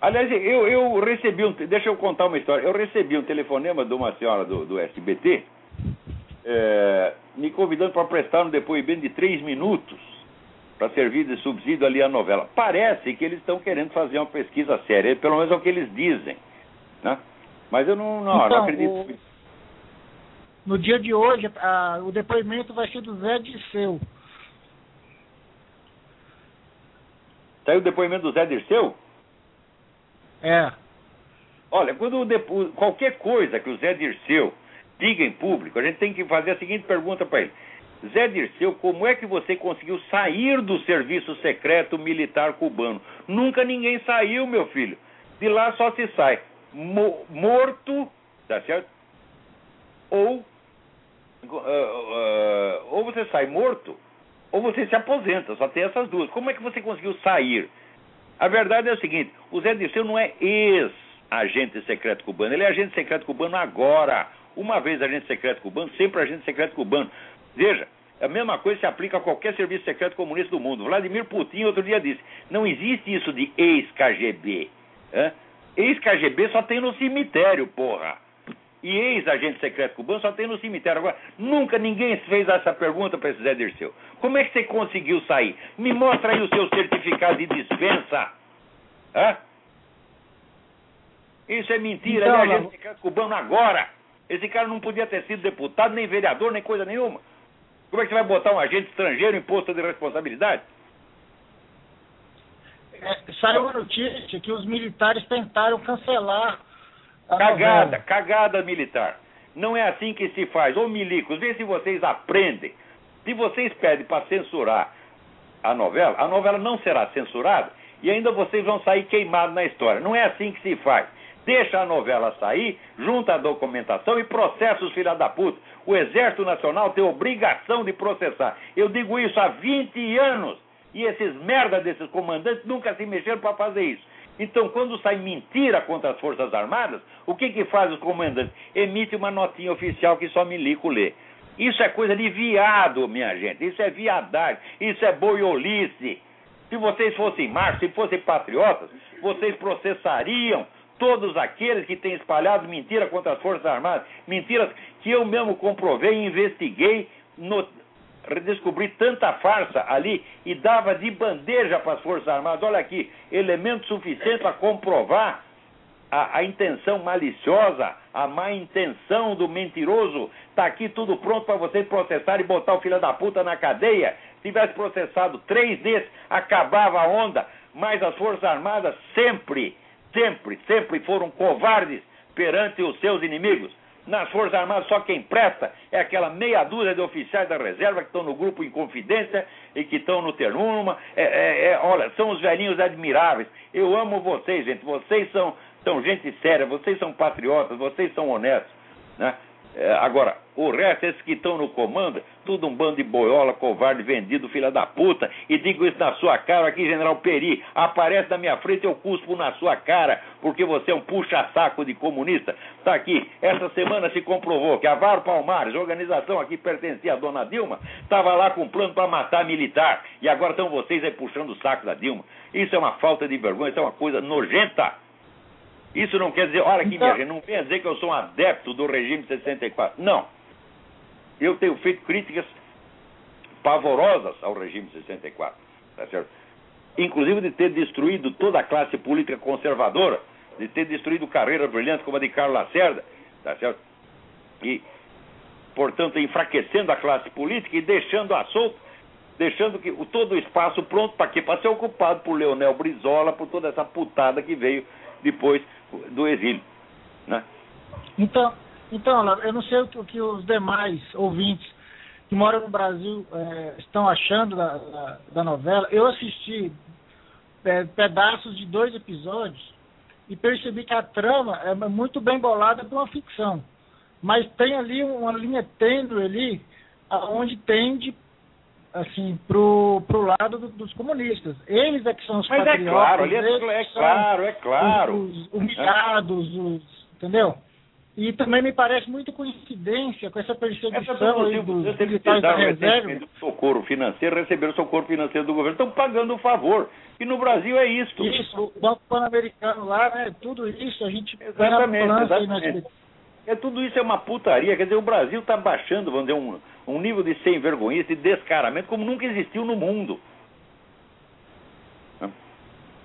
Aliás, eu, eu recebi um. Deixa eu contar uma história. Eu recebi um telefonema de uma senhora do, do SBT é, me convidando para prestar um depoimento de três minutos para servir de subsídio ali à novela. Parece que eles estão querendo fazer uma pesquisa séria, pelo menos é o que eles dizem. Né? Mas eu não, não, então, não acredito. O, no dia de hoje, a, o depoimento vai ser do Zé Dirceu. Saiu o depoimento do Zé Dirceu? É. Olha, quando depo... qualquer coisa que o Zé Dirceu diga em público, a gente tem que fazer a seguinte pergunta para ele. Zé Dirceu, como é que você conseguiu sair do serviço secreto militar cubano? Nunca ninguém saiu, meu filho. De lá só se sai mo morto, tá certo? Ou, uh, uh, ou você sai morto, ou você se aposenta, só tem essas duas. Como é que você conseguiu sair? A verdade é o seguinte: o Zé Dirceu não é ex-agente secreto cubano, ele é agente secreto cubano agora. Uma vez agente secreto cubano, sempre agente secreto cubano. Veja, a mesma coisa se aplica a qualquer serviço secreto comunista do mundo. Vladimir Putin outro dia disse: não existe isso de ex-KGB. Ex-KGB só tem no cemitério, porra e ex-agente secreto cubano só tem no cemitério. Agora, nunca ninguém fez essa pergunta para esse Zé Dirceu. Como é que você conseguiu sair? Me mostra aí o seu certificado de dispensa. Hã? Isso é mentira, então, ele é agente secreto cubano agora. Esse cara não podia ter sido deputado, nem vereador, nem coisa nenhuma. Como é que você vai botar um agente estrangeiro em posto de responsabilidade? É, saiu uma notícia que os militares tentaram cancelar Cagada, cagada militar. Não é assim que se faz. Ô milicos, vê se vocês aprendem. Se vocês pedem para censurar a novela, a novela não será censurada e ainda vocês vão sair queimados na história. Não é assim que se faz. Deixa a novela sair, junta a documentação e processa os filha da puta. O Exército Nacional tem obrigação de processar. Eu digo isso há 20 anos. E esses merda desses comandantes nunca se mexeram para fazer isso. Então, quando sai mentira contra as Forças Armadas, o que, que faz os comandantes? Emite uma notinha oficial que só milico lê. Isso é coisa de viado, minha gente. Isso é viadagem. Isso é boiolice. Se vocês fossem machos, se fossem patriotas, vocês processariam todos aqueles que têm espalhado mentira contra as Forças Armadas. Mentiras que eu mesmo comprovei e investiguei no, redescobri tanta farsa ali e dava de bandeja para as Forças Armadas. Olha aqui, elemento suficiente para comprovar a, a, intenção maliciosa, a má intenção do mentiroso. Está aqui tudo pronto para vocês processarem e botar o filho da puta na cadeia. tivesse processado três desses, acabava a onda. Mas as Forças Armadas sempre, sempre, sempre foram covardes perante os seus inimigos. Nas Forças Armadas, só quem presta é aquela meia dúzia de oficiais da reserva que estão no grupo em confidência e que estão no Ternuma. É, é, é, olha, são os velhinhos admiráveis. Eu amo vocês, gente. Vocês são, são gente séria, vocês são patriotas, vocês são honestos. Né? É, agora, o resto, esses que estão no comando, tudo um bando de boiola, covarde, vendido, filha da puta. E digo isso na sua cara aqui, General Peri. Aparece na minha frente, eu cuspo na sua cara, porque você é um puxa-saco de comunista. Tá aqui, essa semana se comprovou que a Varo Palmares, organização aqui pertencia à dona Dilma, estava lá com um plano para matar militar. E agora estão vocês aí puxando o saco da Dilma. Isso é uma falta de vergonha, isso é uma coisa nojenta. Isso não quer dizer, olha aqui, então... minha gente, não quer dizer que eu sou um adepto do regime 64. Não. Eu tenho feito críticas pavorosas ao regime 64, tá certo? Inclusive de ter destruído toda a classe política conservadora, de ter destruído carreiras brilhantes como a de Carlos Lacerda, tá certo? E, portanto, enfraquecendo a classe política e deixando a solto, deixando que todo o espaço pronto para quê? Para ser ocupado por Leonel Brizola, por toda essa putada que veio depois do exílio. Né? Então, então, eu não sei o que os demais ouvintes que moram no Brasil é, estão achando da, da, da, novela. Eu assisti é, pedaços de dois episódios e percebi que a trama é muito bem bolada para uma ficção. Mas tem ali uma linha tênue ali, onde tende assim, pro, pro lado do, dos comunistas. Eles é que são os Mas é patriotas. É claro, é, é claro, é claro. Os, os humilhados, os, entendeu? E também me parece muito coincidência com essa perseguição aí dos militares da reserva. socorro financeiro, receberam socorro financeiro do governo, estão pagando o favor. E no Brasil é isso. Isso, o Banco Pan-Americano lá, né? Tudo isso a gente exatamente, exatamente. É, tudo isso é uma putaria. Quer dizer, o Brasil está baixando, vamos dizer, um, um nível de sem vergonha, de descaramento, como nunca existiu no mundo.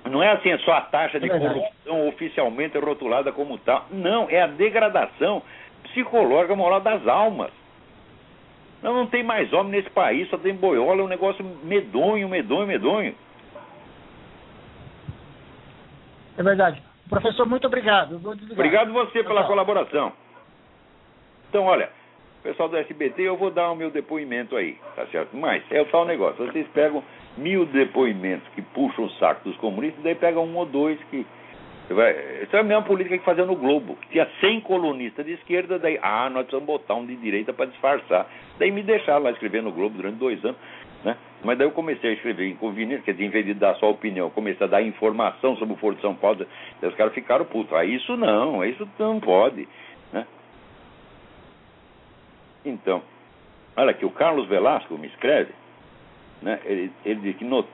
Não é assim, é só a taxa de é corrupção oficialmente rotulada como tal. Não, é a degradação psicológica moral das almas. Não, não tem mais homem nesse país, só tem boiola, é um negócio medonho, medonho, medonho. É verdade. Professor, muito obrigado. Obrigado você pela colaboração. Então, olha, pessoal do SBT, eu vou dar o meu depoimento aí, tá certo? Mas é o tal negócio, vocês pegam mil depoimentos que puxam o saco dos comunistas, daí pegam um ou dois que. Isso é a mesma política que fazia no Globo. Tinha 100 colunistas de esquerda, daí, ah, nós precisamos botar um de direita para disfarçar. Daí me deixaram lá escrever no Globo durante dois anos. Né? Mas daí eu comecei a escrever inconveniente, quer dizer, em vez de dar só opinião, comecei a dar informação sobre o Foro de São Paulo. Daí os caras ficaram putos. Ah, isso não, isso não pode. Então, olha aqui, o Carlos Velasco me escreve, né, ele, ele diz que not,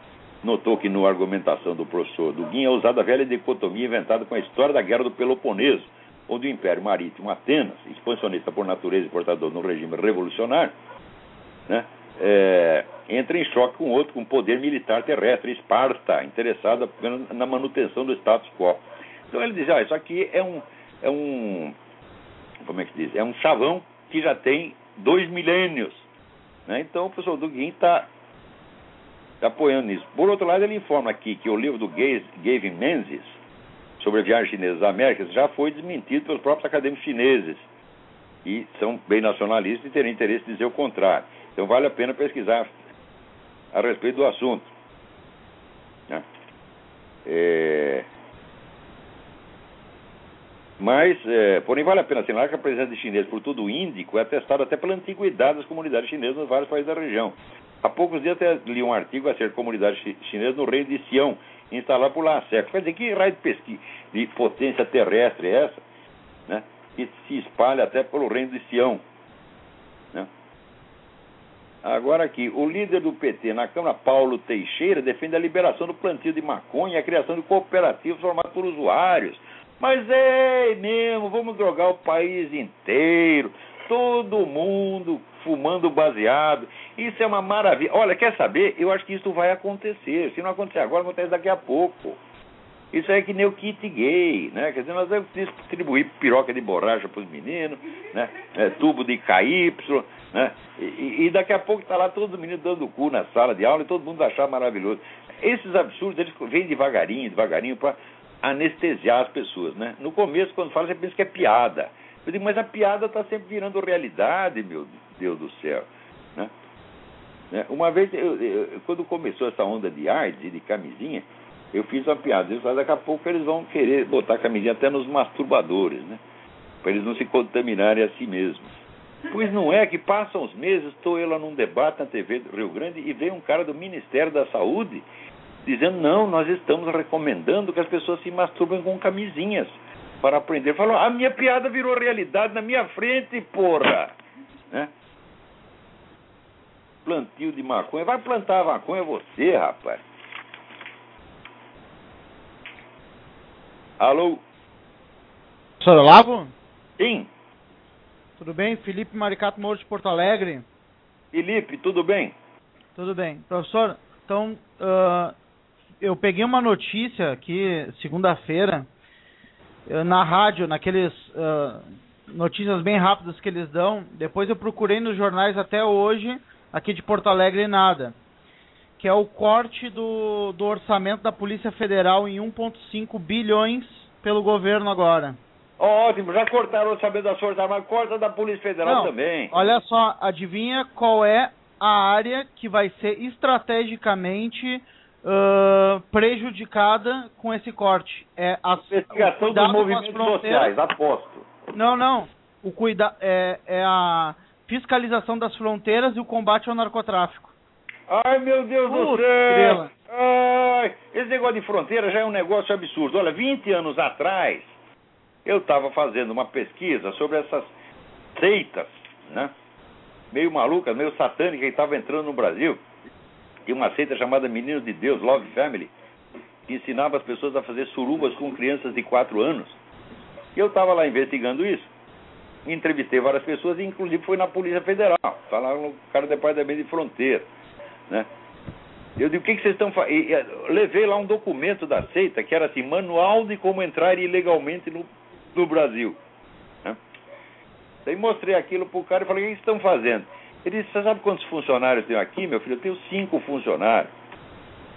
notou que na argumentação do professor Duguin é usada a velha dicotomia inventada com a história da Guerra do Peloponeso, onde o Império Marítimo Atenas, expansionista por natureza e portador no regime revolucionário, né, é, entra em choque com outro, com o poder militar terrestre, Esparta, interessada na manutenção do status quo. Então ele diz, ah, isso aqui é um, é um, como é que diz, é um chavão que já tem dois milênios. Né? Então o professor Duguin está tá apoiando nisso. Por outro lado, ele informa aqui que o livro do Gavin Menzies sobre a viagem chinesa das Américas já foi desmentido pelos próprios acadêmicos chineses e são bem nacionalistas e teriam interesse em dizer o contrário. Então vale a pena pesquisar a respeito do assunto. Né? É... Mas, é, porém, vale a pena assinalar que a presença de chineses por todo o Índico é atestada até pela antiguidade das comunidades chinesas nos vários países da região. Há poucos dias até li um artigo acerca de comunidade chinesa no reino de Sião, instalada por lá há séculos. Quer dizer, que raio de, pesquisa, de potência terrestre é essa? Né? Que se espalha até pelo reino de Sião. Né? Agora aqui, o líder do PT na Câmara, Paulo Teixeira, defende a liberação do plantio de maconha e a criação de cooperativas formadas por usuários mas é mesmo, vamos drogar o país inteiro, todo mundo fumando baseado. Isso é uma maravilha. Olha, quer saber? Eu acho que isso vai acontecer. Se não acontecer agora, acontece daqui a pouco. Isso é que nem o kit gay, né? Quer dizer, nós vamos distribuir piroca de borracha para os meninos, né? É, tubo de KY, né? E, e, daqui a pouco está lá todo mundo dando cu na sala de aula e todo mundo achar maravilhoso. Esses absurdos, eles vêm devagarinho, devagarinho para anestesiar as pessoas, né? No começo, quando fala, você pensa que é piada. Eu digo, mas a piada está sempre virando realidade, meu Deus do céu. Né? né? Uma vez, eu, eu, quando começou essa onda de AIDS e de camisinha, eu fiz uma piada. Eu falei, daqui a pouco eles vão querer botar camisinha até nos masturbadores, né? Para eles não se contaminarem a si mesmos. Pois não é que passam os meses, estou eu lá num debate na TV do Rio Grande e vem um cara do Ministério da Saúde dizendo, não, nós estamos recomendando que as pessoas se masturbem com camisinhas para aprender. Falou, a minha piada virou realidade na minha frente, porra! Né? Plantio de maconha. Vai plantar maconha você, rapaz. Alô? Senhor Olavo? Sim. Tudo bem? Felipe Maricato Moro de Porto Alegre. Felipe, tudo bem? Tudo bem. Professor, então, uh, eu peguei uma notícia aqui, segunda-feira, uh, na rádio, naqueles uh, notícias bem rápidas que eles dão. Depois eu procurei nos jornais até hoje, aqui de Porto Alegre, nada que é o corte do, do orçamento da Polícia Federal em 1,5 bilhões pelo governo agora. Ótimo, já cortaram o orçamento das Forças Armadas, corta da Polícia Federal Não, também. Olha só, adivinha qual é a área que vai ser estrategicamente uh, prejudicada com esse corte? É a investigação dos movimentos sociais, aposto. Não, não. O cuida é, é a fiscalização das fronteiras e o combate ao narcotráfico. Ai, meu Deus Puta do céu! Ai, esse negócio de fronteira já é um negócio absurdo. Olha, 20 anos atrás, eu estava fazendo uma pesquisa sobre essas seitas, né? Meio malucas, meio satânicas que estavam entrando no Brasil. Tinha uma seita chamada Menino de Deus, Love Family, que ensinava as pessoas a fazer surubas com crianças de 4 anos. E eu estava lá investigando isso. Entrevistei várias pessoas, inclusive foi na Polícia Federal. Falaram no cara do Departamento de Fronteira. Né? Eu digo, o que, que vocês estão fazendo? Levei lá um documento da seita que era assim, manual de como entrar ilegalmente no, no Brasil. Né? Daí mostrei aquilo pro cara e falei, o que, que vocês estão fazendo? Ele disse, você sabe quantos funcionários tenho aqui, meu filho? Eu tenho cinco funcionários.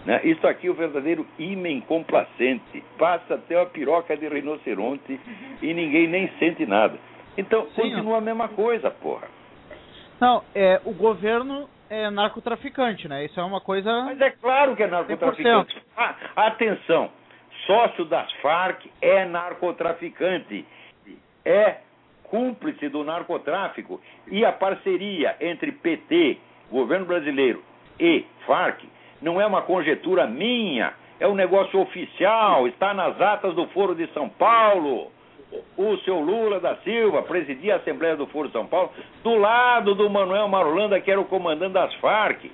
Né? Isso aqui é o verdadeiro imen complacente. Passa até uma piroca de rinoceronte e ninguém nem sente nada. Então, Sim, continua a mesma coisa, porra. Não, é, o governo é narcotraficante, né? Isso é uma coisa. Mas é claro que é narcotraficante. Ah, atenção, sócio das Farc é narcotraficante, é cúmplice do narcotráfico e a parceria entre PT, governo brasileiro e Farc não é uma conjetura minha, é um negócio oficial, está nas atas do Foro de São Paulo o seu Lula da Silva presidia a Assembleia do Foro de São Paulo, do lado do Manuel Marolanda, que era o comandante das Farc.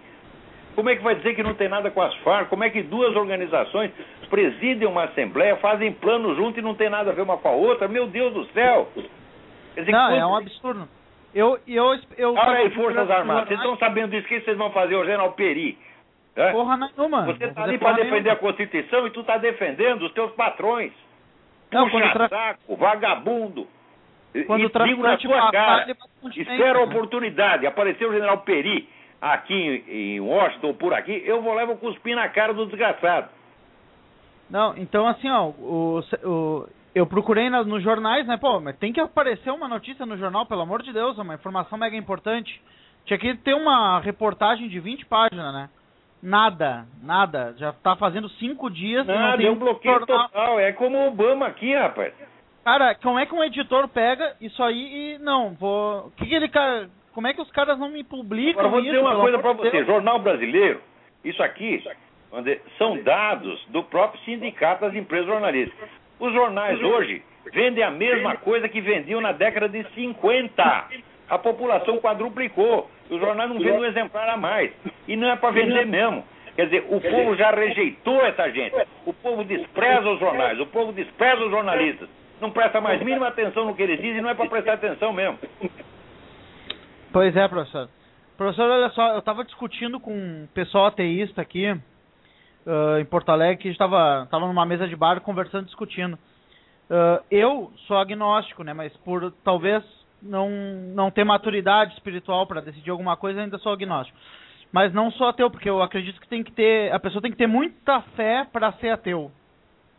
Como é que vai dizer que não tem nada com as Farc? Como é que duas organizações presidem uma Assembleia, fazem plano junto e não tem nada a ver uma com a outra? Meu Deus do céu! Dizer, não, é um absurdo. Eu, eu, eu, Olha aí, Forças Armadas, vocês estão sabendo disso, o que vocês vão fazer, o General Peri? É? Porra nenhuma. Você está ali para defender nenhuma. a Constituição e tu está defendendo os teus patrões. Não, Puxa tra... saco, vagabundo. Quando e na sua cara, espera a oportunidade. Apareceu o general Peri aqui em Washington, por aqui, eu vou levar o cuspir na cara do desgraçado. Não, então assim, ó, o, o, eu procurei na, nos jornais, né, pô, mas tem que aparecer uma notícia no jornal, pelo amor de Deus, uma informação mega importante. Tinha que ter uma reportagem de 20 páginas, né? Nada, nada. Já tá fazendo cinco dias. Nada, não tem um bloqueio jornal. total. É como o Obama aqui, rapaz. Cara, como é que um editor pega isso aí e. Não, vou. Que que ele. Como é que os caras não me publicam? Agora, vou dizer uma coisa para você: Deus. Jornal Brasileiro, isso aqui são dados do próprio sindicato das empresas jornalísticas. Os jornais hoje vendem a mesma coisa que vendiam na década de 50. A população quadruplicou. Os jornais não vendem um exemplar a mais. E não é para vender mesmo. Quer dizer, o povo já rejeitou essa gente. O povo despreza os jornais, o povo despreza os jornalistas. Não presta mais mínima atenção no que eles dizem, não é para prestar atenção mesmo. Pois é, professor. Professor, olha só, eu estava discutindo com um pessoal ateísta aqui uh, em Porto Alegre que estava tava numa mesa de bar conversando, discutindo. Uh, eu sou agnóstico, né? Mas por talvez não, não ter maturidade espiritual para decidir alguma coisa, ainda sou agnóstico. Mas não sou ateu, porque eu acredito que tem que ter. A pessoa tem que ter muita fé para ser ateu.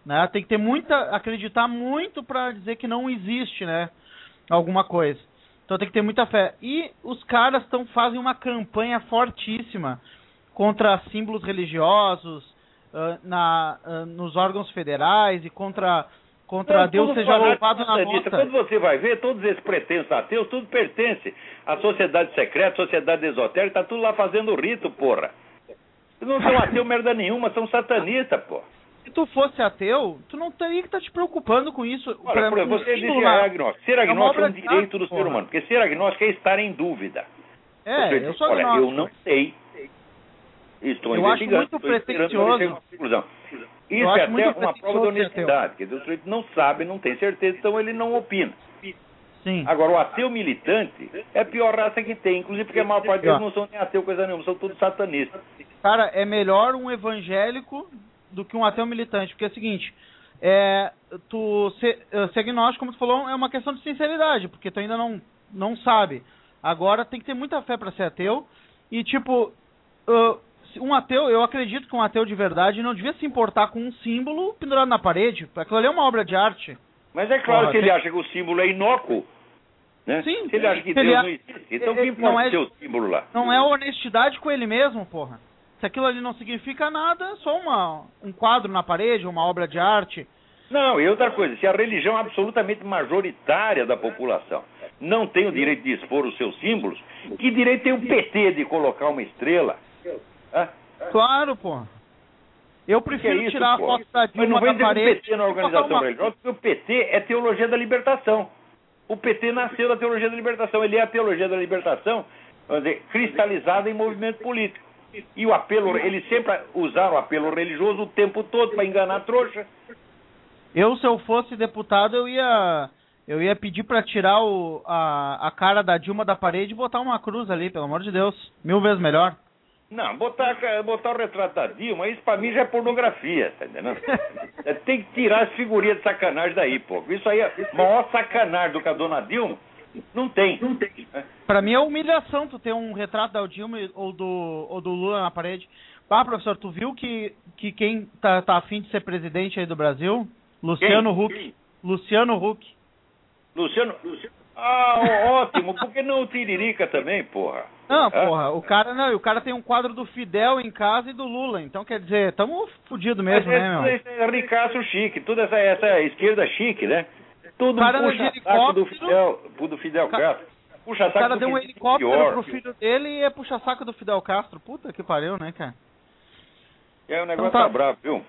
Né? Tem que ter muita. acreditar muito para dizer que não existe, né? Alguma coisa. Então tem que ter muita fé. E os caras tão, fazem uma campanha fortíssima contra símbolos religiosos uh, na, uh, nos órgãos federais e contra contra não, Deus seja louvado na nota. Quando você vai ver, todos esses pretensos ateus, tudo pertence à sociedade secreta, sociedade esotérica, tá tudo lá fazendo rito, porra. Não são ateu merda nenhuma, são satanistas, porra se tu fosse ateu, tu não teria que estar tá te preocupando com isso. Olha, você disse que é agnóstico. Ser é agnóstico é, um direito do porra. ser humano, porque ser agnóstico é estar em dúvida. É, você eu sou olha, eu não sei. Estou eu. Acho muito pretensioso. Isso eu é até uma prova de honestidade. Quer dizer, o sujeito não sabe, não tem certeza, então ele não opina. Sim. Agora, o ateu militante é a pior raça que tem, inclusive porque a maior parte deles não são nem ateu, coisa nenhuma, são todos satanistas. Cara, é melhor um evangélico do que um ateu militante, porque é o seguinte, é, tu ser, eh, ser agnóstico, como tu falou, é uma questão de sinceridade, porque tu ainda não, não sabe. Agora tem que ter muita fé para ser ateu, e tipo, uh, um ateu, eu acredito que um ateu de verdade não devia se importar com um símbolo pendurado na parede, aquilo ali é uma obra de arte. Mas é claro Porra, que ele acha que o símbolo é inócuo. Né? Sim, Se ele acha que Deus não existe, então o que importa é, o símbolo lá? Não é honestidade com ele mesmo, porra. Se aquilo ali não significa nada, só uma, um quadro na parede, uma obra de arte. Não, e outra coisa, se a religião absolutamente majoritária da população não tem o direito de expor os seus símbolos, que direito tem o PT de colocar uma estrela? Hã? Claro, pô. Eu prefiro é isso, tirar pô? a foto da Dilma Mas não vem da parede. o PT na organização uma... religiosa, porque o PT é teologia da libertação. O PT nasceu da teologia da libertação. Ele é a teologia da libertação, vamos dizer, cristalizada em movimento político. E o apelo, eles sempre usaram o apelo religioso o tempo todo para enganar a trouxa. Eu, se eu fosse deputado, eu ia eu ia pedir para tirar o, a, a cara da Dilma da parede e botar uma cruz ali, pelo amor de Deus. Mil vezes melhor. Não, botar, botar o retrato da Dilma, isso pra mim já é pornografia, tá entendendo? Tem que tirar as figurinhas de sacanagem daí, pô. Isso aí é maior sacanagem do que a dona Dilma não tem. Não tem. Pra mim é humilhação tu ter um retrato da Dilma ou do, ou do Lula na parede. Ah, professor, tu viu que, que quem tá, tá afim de ser presidente aí do Brasil? Luciano quem? Huck. Quem? Luciano Huck. Luciano. Ah, ótimo. Por que não o Tiririca também, porra? Não, porra, o cara não, o cara tem um quadro do Fidel em casa e do Lula, então quer dizer, tamo fudido mesmo, Mas né, meu? É ricaço chique, toda essa, essa esquerda chique, né? Tudo cara puxa saco do Fidel, do Fidel Castro. Puxa saco o cara deu um helicóptero pior. pro filho dele e é puxa saco do Fidel Castro. Puta que pariu, né, cara? É, o negócio então, tá... tá bravo, viu?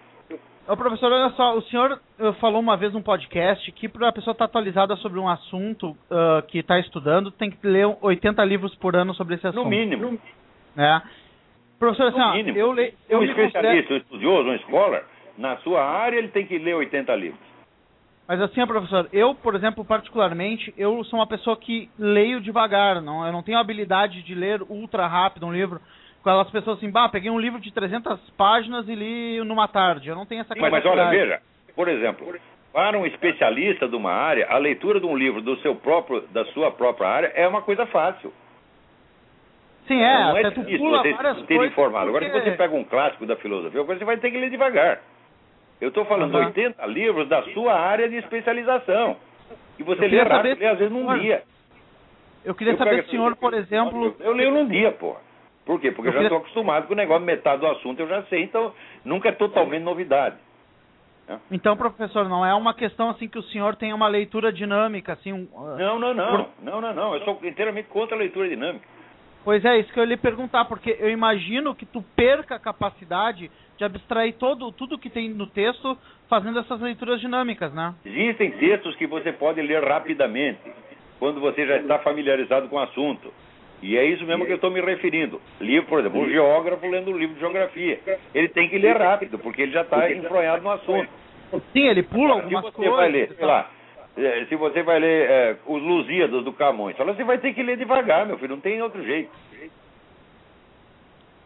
Ô, professor, olha só, o senhor uh, falou uma vez num podcast que para a pessoa estar tá atualizada sobre um assunto uh, que está estudando, tem que ler 80 livros por ano sobre esse assunto. No mínimo. É. Professor, assim, no mínimo. eu leio... Um especialista, considero... um estudioso, um scholar, na sua área ele tem que ler 80 livros. Mas assim, professor, eu, por exemplo, particularmente, eu sou uma pessoa que leio devagar, não, eu não tenho a habilidade de ler ultra rápido um livro. Aquelas pessoas assim, bah, peguei um livro de 300 páginas e li numa tarde. Eu não tenho essa capacidade. Mas, olha, veja, por exemplo, para um especialista de uma área, a leitura de um livro do seu próprio, da sua própria área é uma coisa fácil. Sim, é. Não é difícil você ter informado. Agora, se você pega um clássico da filosofia, você vai ter que ler devagar. Eu estou falando uhum. 80 livros da sua área de especialização. E você lê rápido, lê às vezes num dia. Eu queria eu saber se o senhor, por exemplo. Eu, eu leio num dia, porra. Por quê? Porque eu, eu já estou queria... acostumado com o negócio, metade do assunto eu já sei, então nunca é totalmente novidade. Né? Então, professor, não é uma questão assim que o senhor tenha uma leitura dinâmica, assim. Um, uh... Não, não, não, por... não, não, não. Eu sou inteiramente contra a leitura dinâmica. Pois é, isso que eu ia lhe perguntar, porque eu imagino que tu perca a capacidade de abstrair todo, tudo que tem no texto fazendo essas leituras dinâmicas, né? Existem textos que você pode ler rapidamente, quando você já está familiarizado com o assunto. E é isso mesmo que eu estou me referindo. Livro, por exemplo, um geógrafo lendo um livro de geografia. Ele tem que ler rápido, porque ele já está enfronhado no assunto. Sim, ele pula algumas se você coisas. Vai ler, sei lá, é, se você vai ler é, os Lusíadas do Camões, você vai ter que ler devagar, meu filho, não tem outro jeito.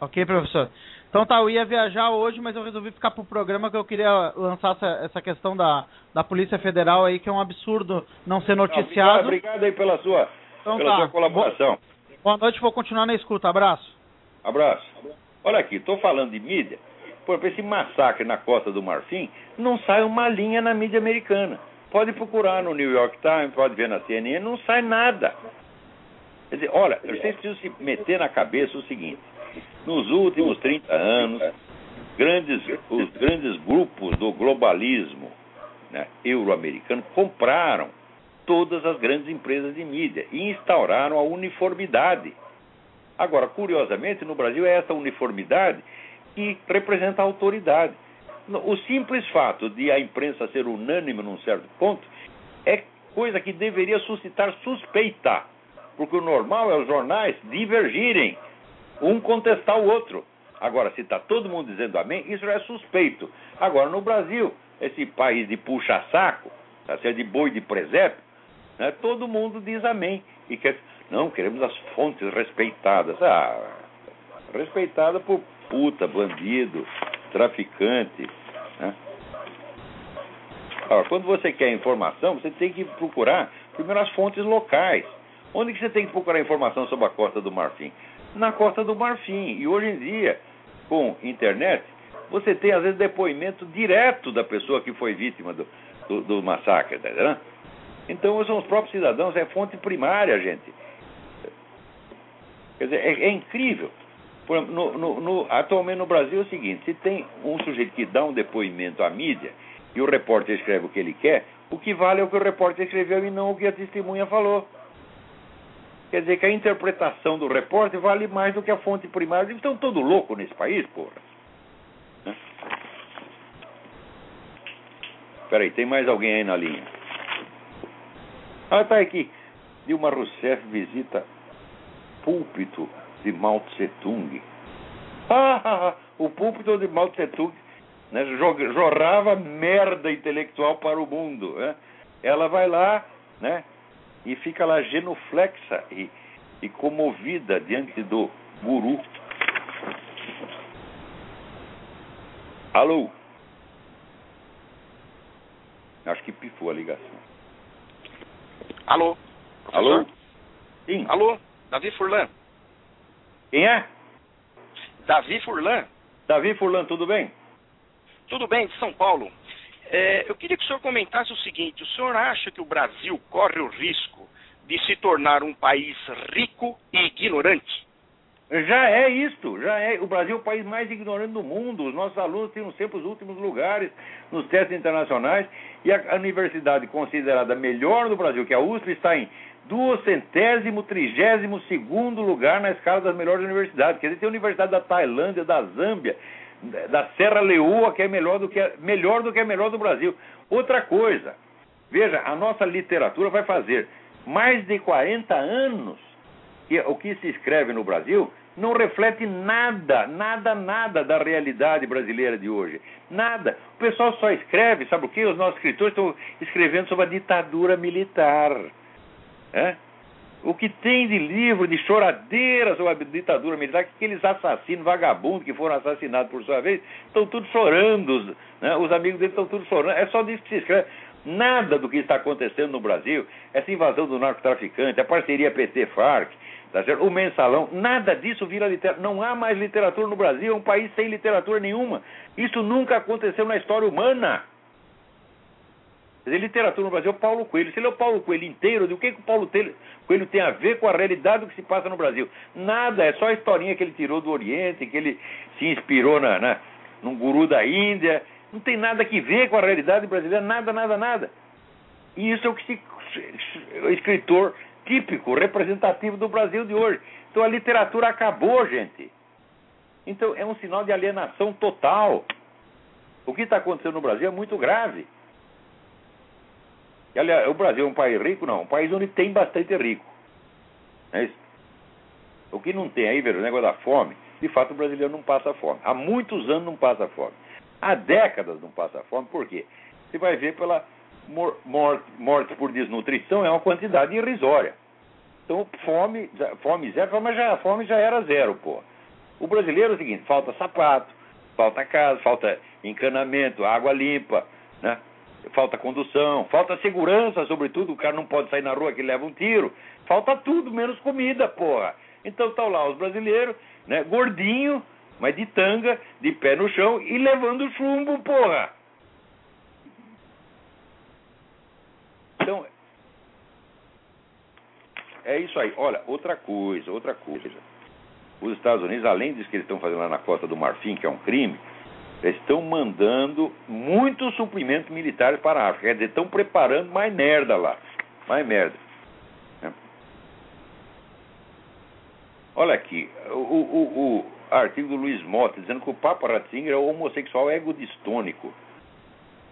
Ok, professor. Então tá, eu ia viajar hoje, mas eu resolvi ficar pro programa que eu queria lançar essa, essa questão da, da Polícia Federal aí, que é um absurdo não ser noticiado. Obrigado, obrigado aí pela sua, então, pela tá. sua colaboração. Boa noite, vou continuar na escuta. Abraço. Abraço. Olha aqui, estou falando de mídia. Por exemplo, esse massacre na Costa do Marfim não sai uma linha na mídia americana. Pode procurar no New York Times, pode ver na CNN, não sai nada. Quer dizer, olha, vocês precisam se meter na cabeça o seguinte: nos últimos 30 anos, grandes, os grandes grupos do globalismo né, euro-americano compraram todas as grandes empresas de mídia e instauraram a uniformidade. Agora, curiosamente, no Brasil é essa uniformidade que representa a autoridade. O simples fato de a imprensa ser unânime num certo ponto é coisa que deveria suscitar suspeita, porque o normal é os jornais divergirem, um contestar o outro. Agora, se está todo mundo dizendo amém, isso é suspeito. Agora, no Brasil, esse país de puxa-saco, tá de boi de presépio, né? todo mundo diz amém. E quer, não, queremos as fontes respeitadas. Ah, respeitada por puta, bandido, traficante. Né? Agora, quando você quer informação, você tem que procurar primeiro as fontes locais. Onde que você tem que procurar informação sobre a Costa do Marfim? Na Costa do Marfim. E hoje em dia, com internet, você tem às vezes depoimento direto da pessoa que foi vítima do, do, do massacre, tá entendendo? Então os próprios cidadãos, é fonte primária, gente. Quer dizer, é, é incrível. No, no, no, atualmente no Brasil é o seguinte: se tem um sujeito que dá um depoimento à mídia e o repórter escreve o que ele quer, o que vale é o que o repórter escreveu e não o que a testemunha falou. Quer dizer que a interpretação do repórter vale mais do que a fonte primária. Eles estão todos loucos nesse país, porra. Peraí, tem mais alguém aí na linha? Ah, tá aqui. Dilma Rousseff visita púlpito de Mao Tse Tung. Ah, o púlpito de Mao Tse Tung né, jorrava merda intelectual para o mundo. Né? Ela vai lá né, e fica lá genuflexa e, e comovida diante do guru. Alô? Acho que pifou a ligação. Alô? Professor? Alô? Sim. Alô? Davi Furlan. Quem é? Davi Furlan. Davi Furlan, tudo bem? Tudo bem, de São Paulo. É, eu queria que o senhor comentasse o seguinte: o senhor acha que o Brasil corre o risco de se tornar um país rico e ignorante? Já é isto, já é. O Brasil é o país mais ignorante do mundo. Os nossos alunos têm sempre os últimos lugares nos testes internacionais e a universidade considerada melhor do Brasil, que é a USP, está em duocentésimo, trigésimo segundo lugar na escala das melhores universidades. Quer dizer, tem a Universidade da Tailândia, da Zâmbia, da Serra Leoa, que é melhor do que, melhor do que a melhor do Brasil. Outra coisa, veja, a nossa literatura vai fazer mais de 40 anos que o que se escreve no Brasil não reflete nada, nada, nada da realidade brasileira de hoje. Nada. O pessoal só escreve, sabe o que? Os nossos escritores estão escrevendo sobre a ditadura militar. É? O que tem de livro, de choradeira sobre a ditadura militar, que aqueles assassinos vagabundos que foram assassinados por sua vez, estão todos chorando, né? os amigos deles estão todos chorando. É só disso que se escreve. Nada do que está acontecendo no Brasil, essa invasão do narcotraficante, a parceria PT-FARC, tá o mensalão, nada disso vira literatura. Não há mais literatura no Brasil, é um país sem literatura nenhuma. Isso nunca aconteceu na história humana. Quer dizer, literatura no Brasil é o Paulo Coelho. Ele é o Paulo Coelho inteiro, o que, que o Paulo Coelho tem a ver com a realidade do que se passa no Brasil? Nada, é só a historinha que ele tirou do Oriente, que ele se inspirou na, na, num guru da Índia. Não tem nada que ver com a realidade brasileira, nada, nada, nada. E isso é o que se, o escritor típico, representativo do Brasil de hoje. Então a literatura acabou, gente. Então é um sinal de alienação total. O que está acontecendo no Brasil é muito grave. E, aliás, o Brasil é um país rico? Não, um país onde tem bastante rico. É isso? O que não tem aí, velho, o negócio da fome, de fato o brasileiro não passa fome. Há muitos anos não passa fome. Há décadas não passa fome, por quê? Você vai ver pela morte, morte por desnutrição, é uma quantidade irrisória. Então, fome, fome zero, mas já, a fome já era zero, pô. O brasileiro é o seguinte: falta sapato, falta casa, falta encanamento, água limpa, né? falta condução, falta segurança, sobretudo, o cara não pode sair na rua que leva um tiro. Falta tudo, menos comida, porra. Então estão lá os brasileiros, né, gordinho, mas de tanga, de pé no chão e levando chumbo, porra. Então, é isso aí. Olha, outra coisa, outra coisa. Os Estados Unidos, além disso que eles estão fazendo lá na Costa do Marfim, que é um crime, estão mandando muitos suprimentos militares para a África. Quer dizer, estão preparando mais merda lá. Mais merda. Olha aqui, o, o, o artigo do Luiz Mota dizendo que o Papa Ratzinger é homossexual egodistônico.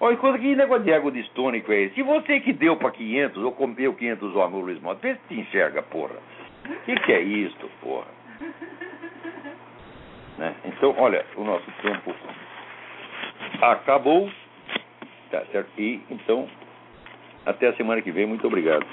Olha, que negócio de egodistônico é esse? Se você que deu para 500 ou comeu 500 homens, Luiz Mota, vê se te enxerga, porra. O que, que é isto, porra? Né? Então, olha, o nosso tempo acabou. Tá certo? E, então, até a semana que vem. Muito obrigado.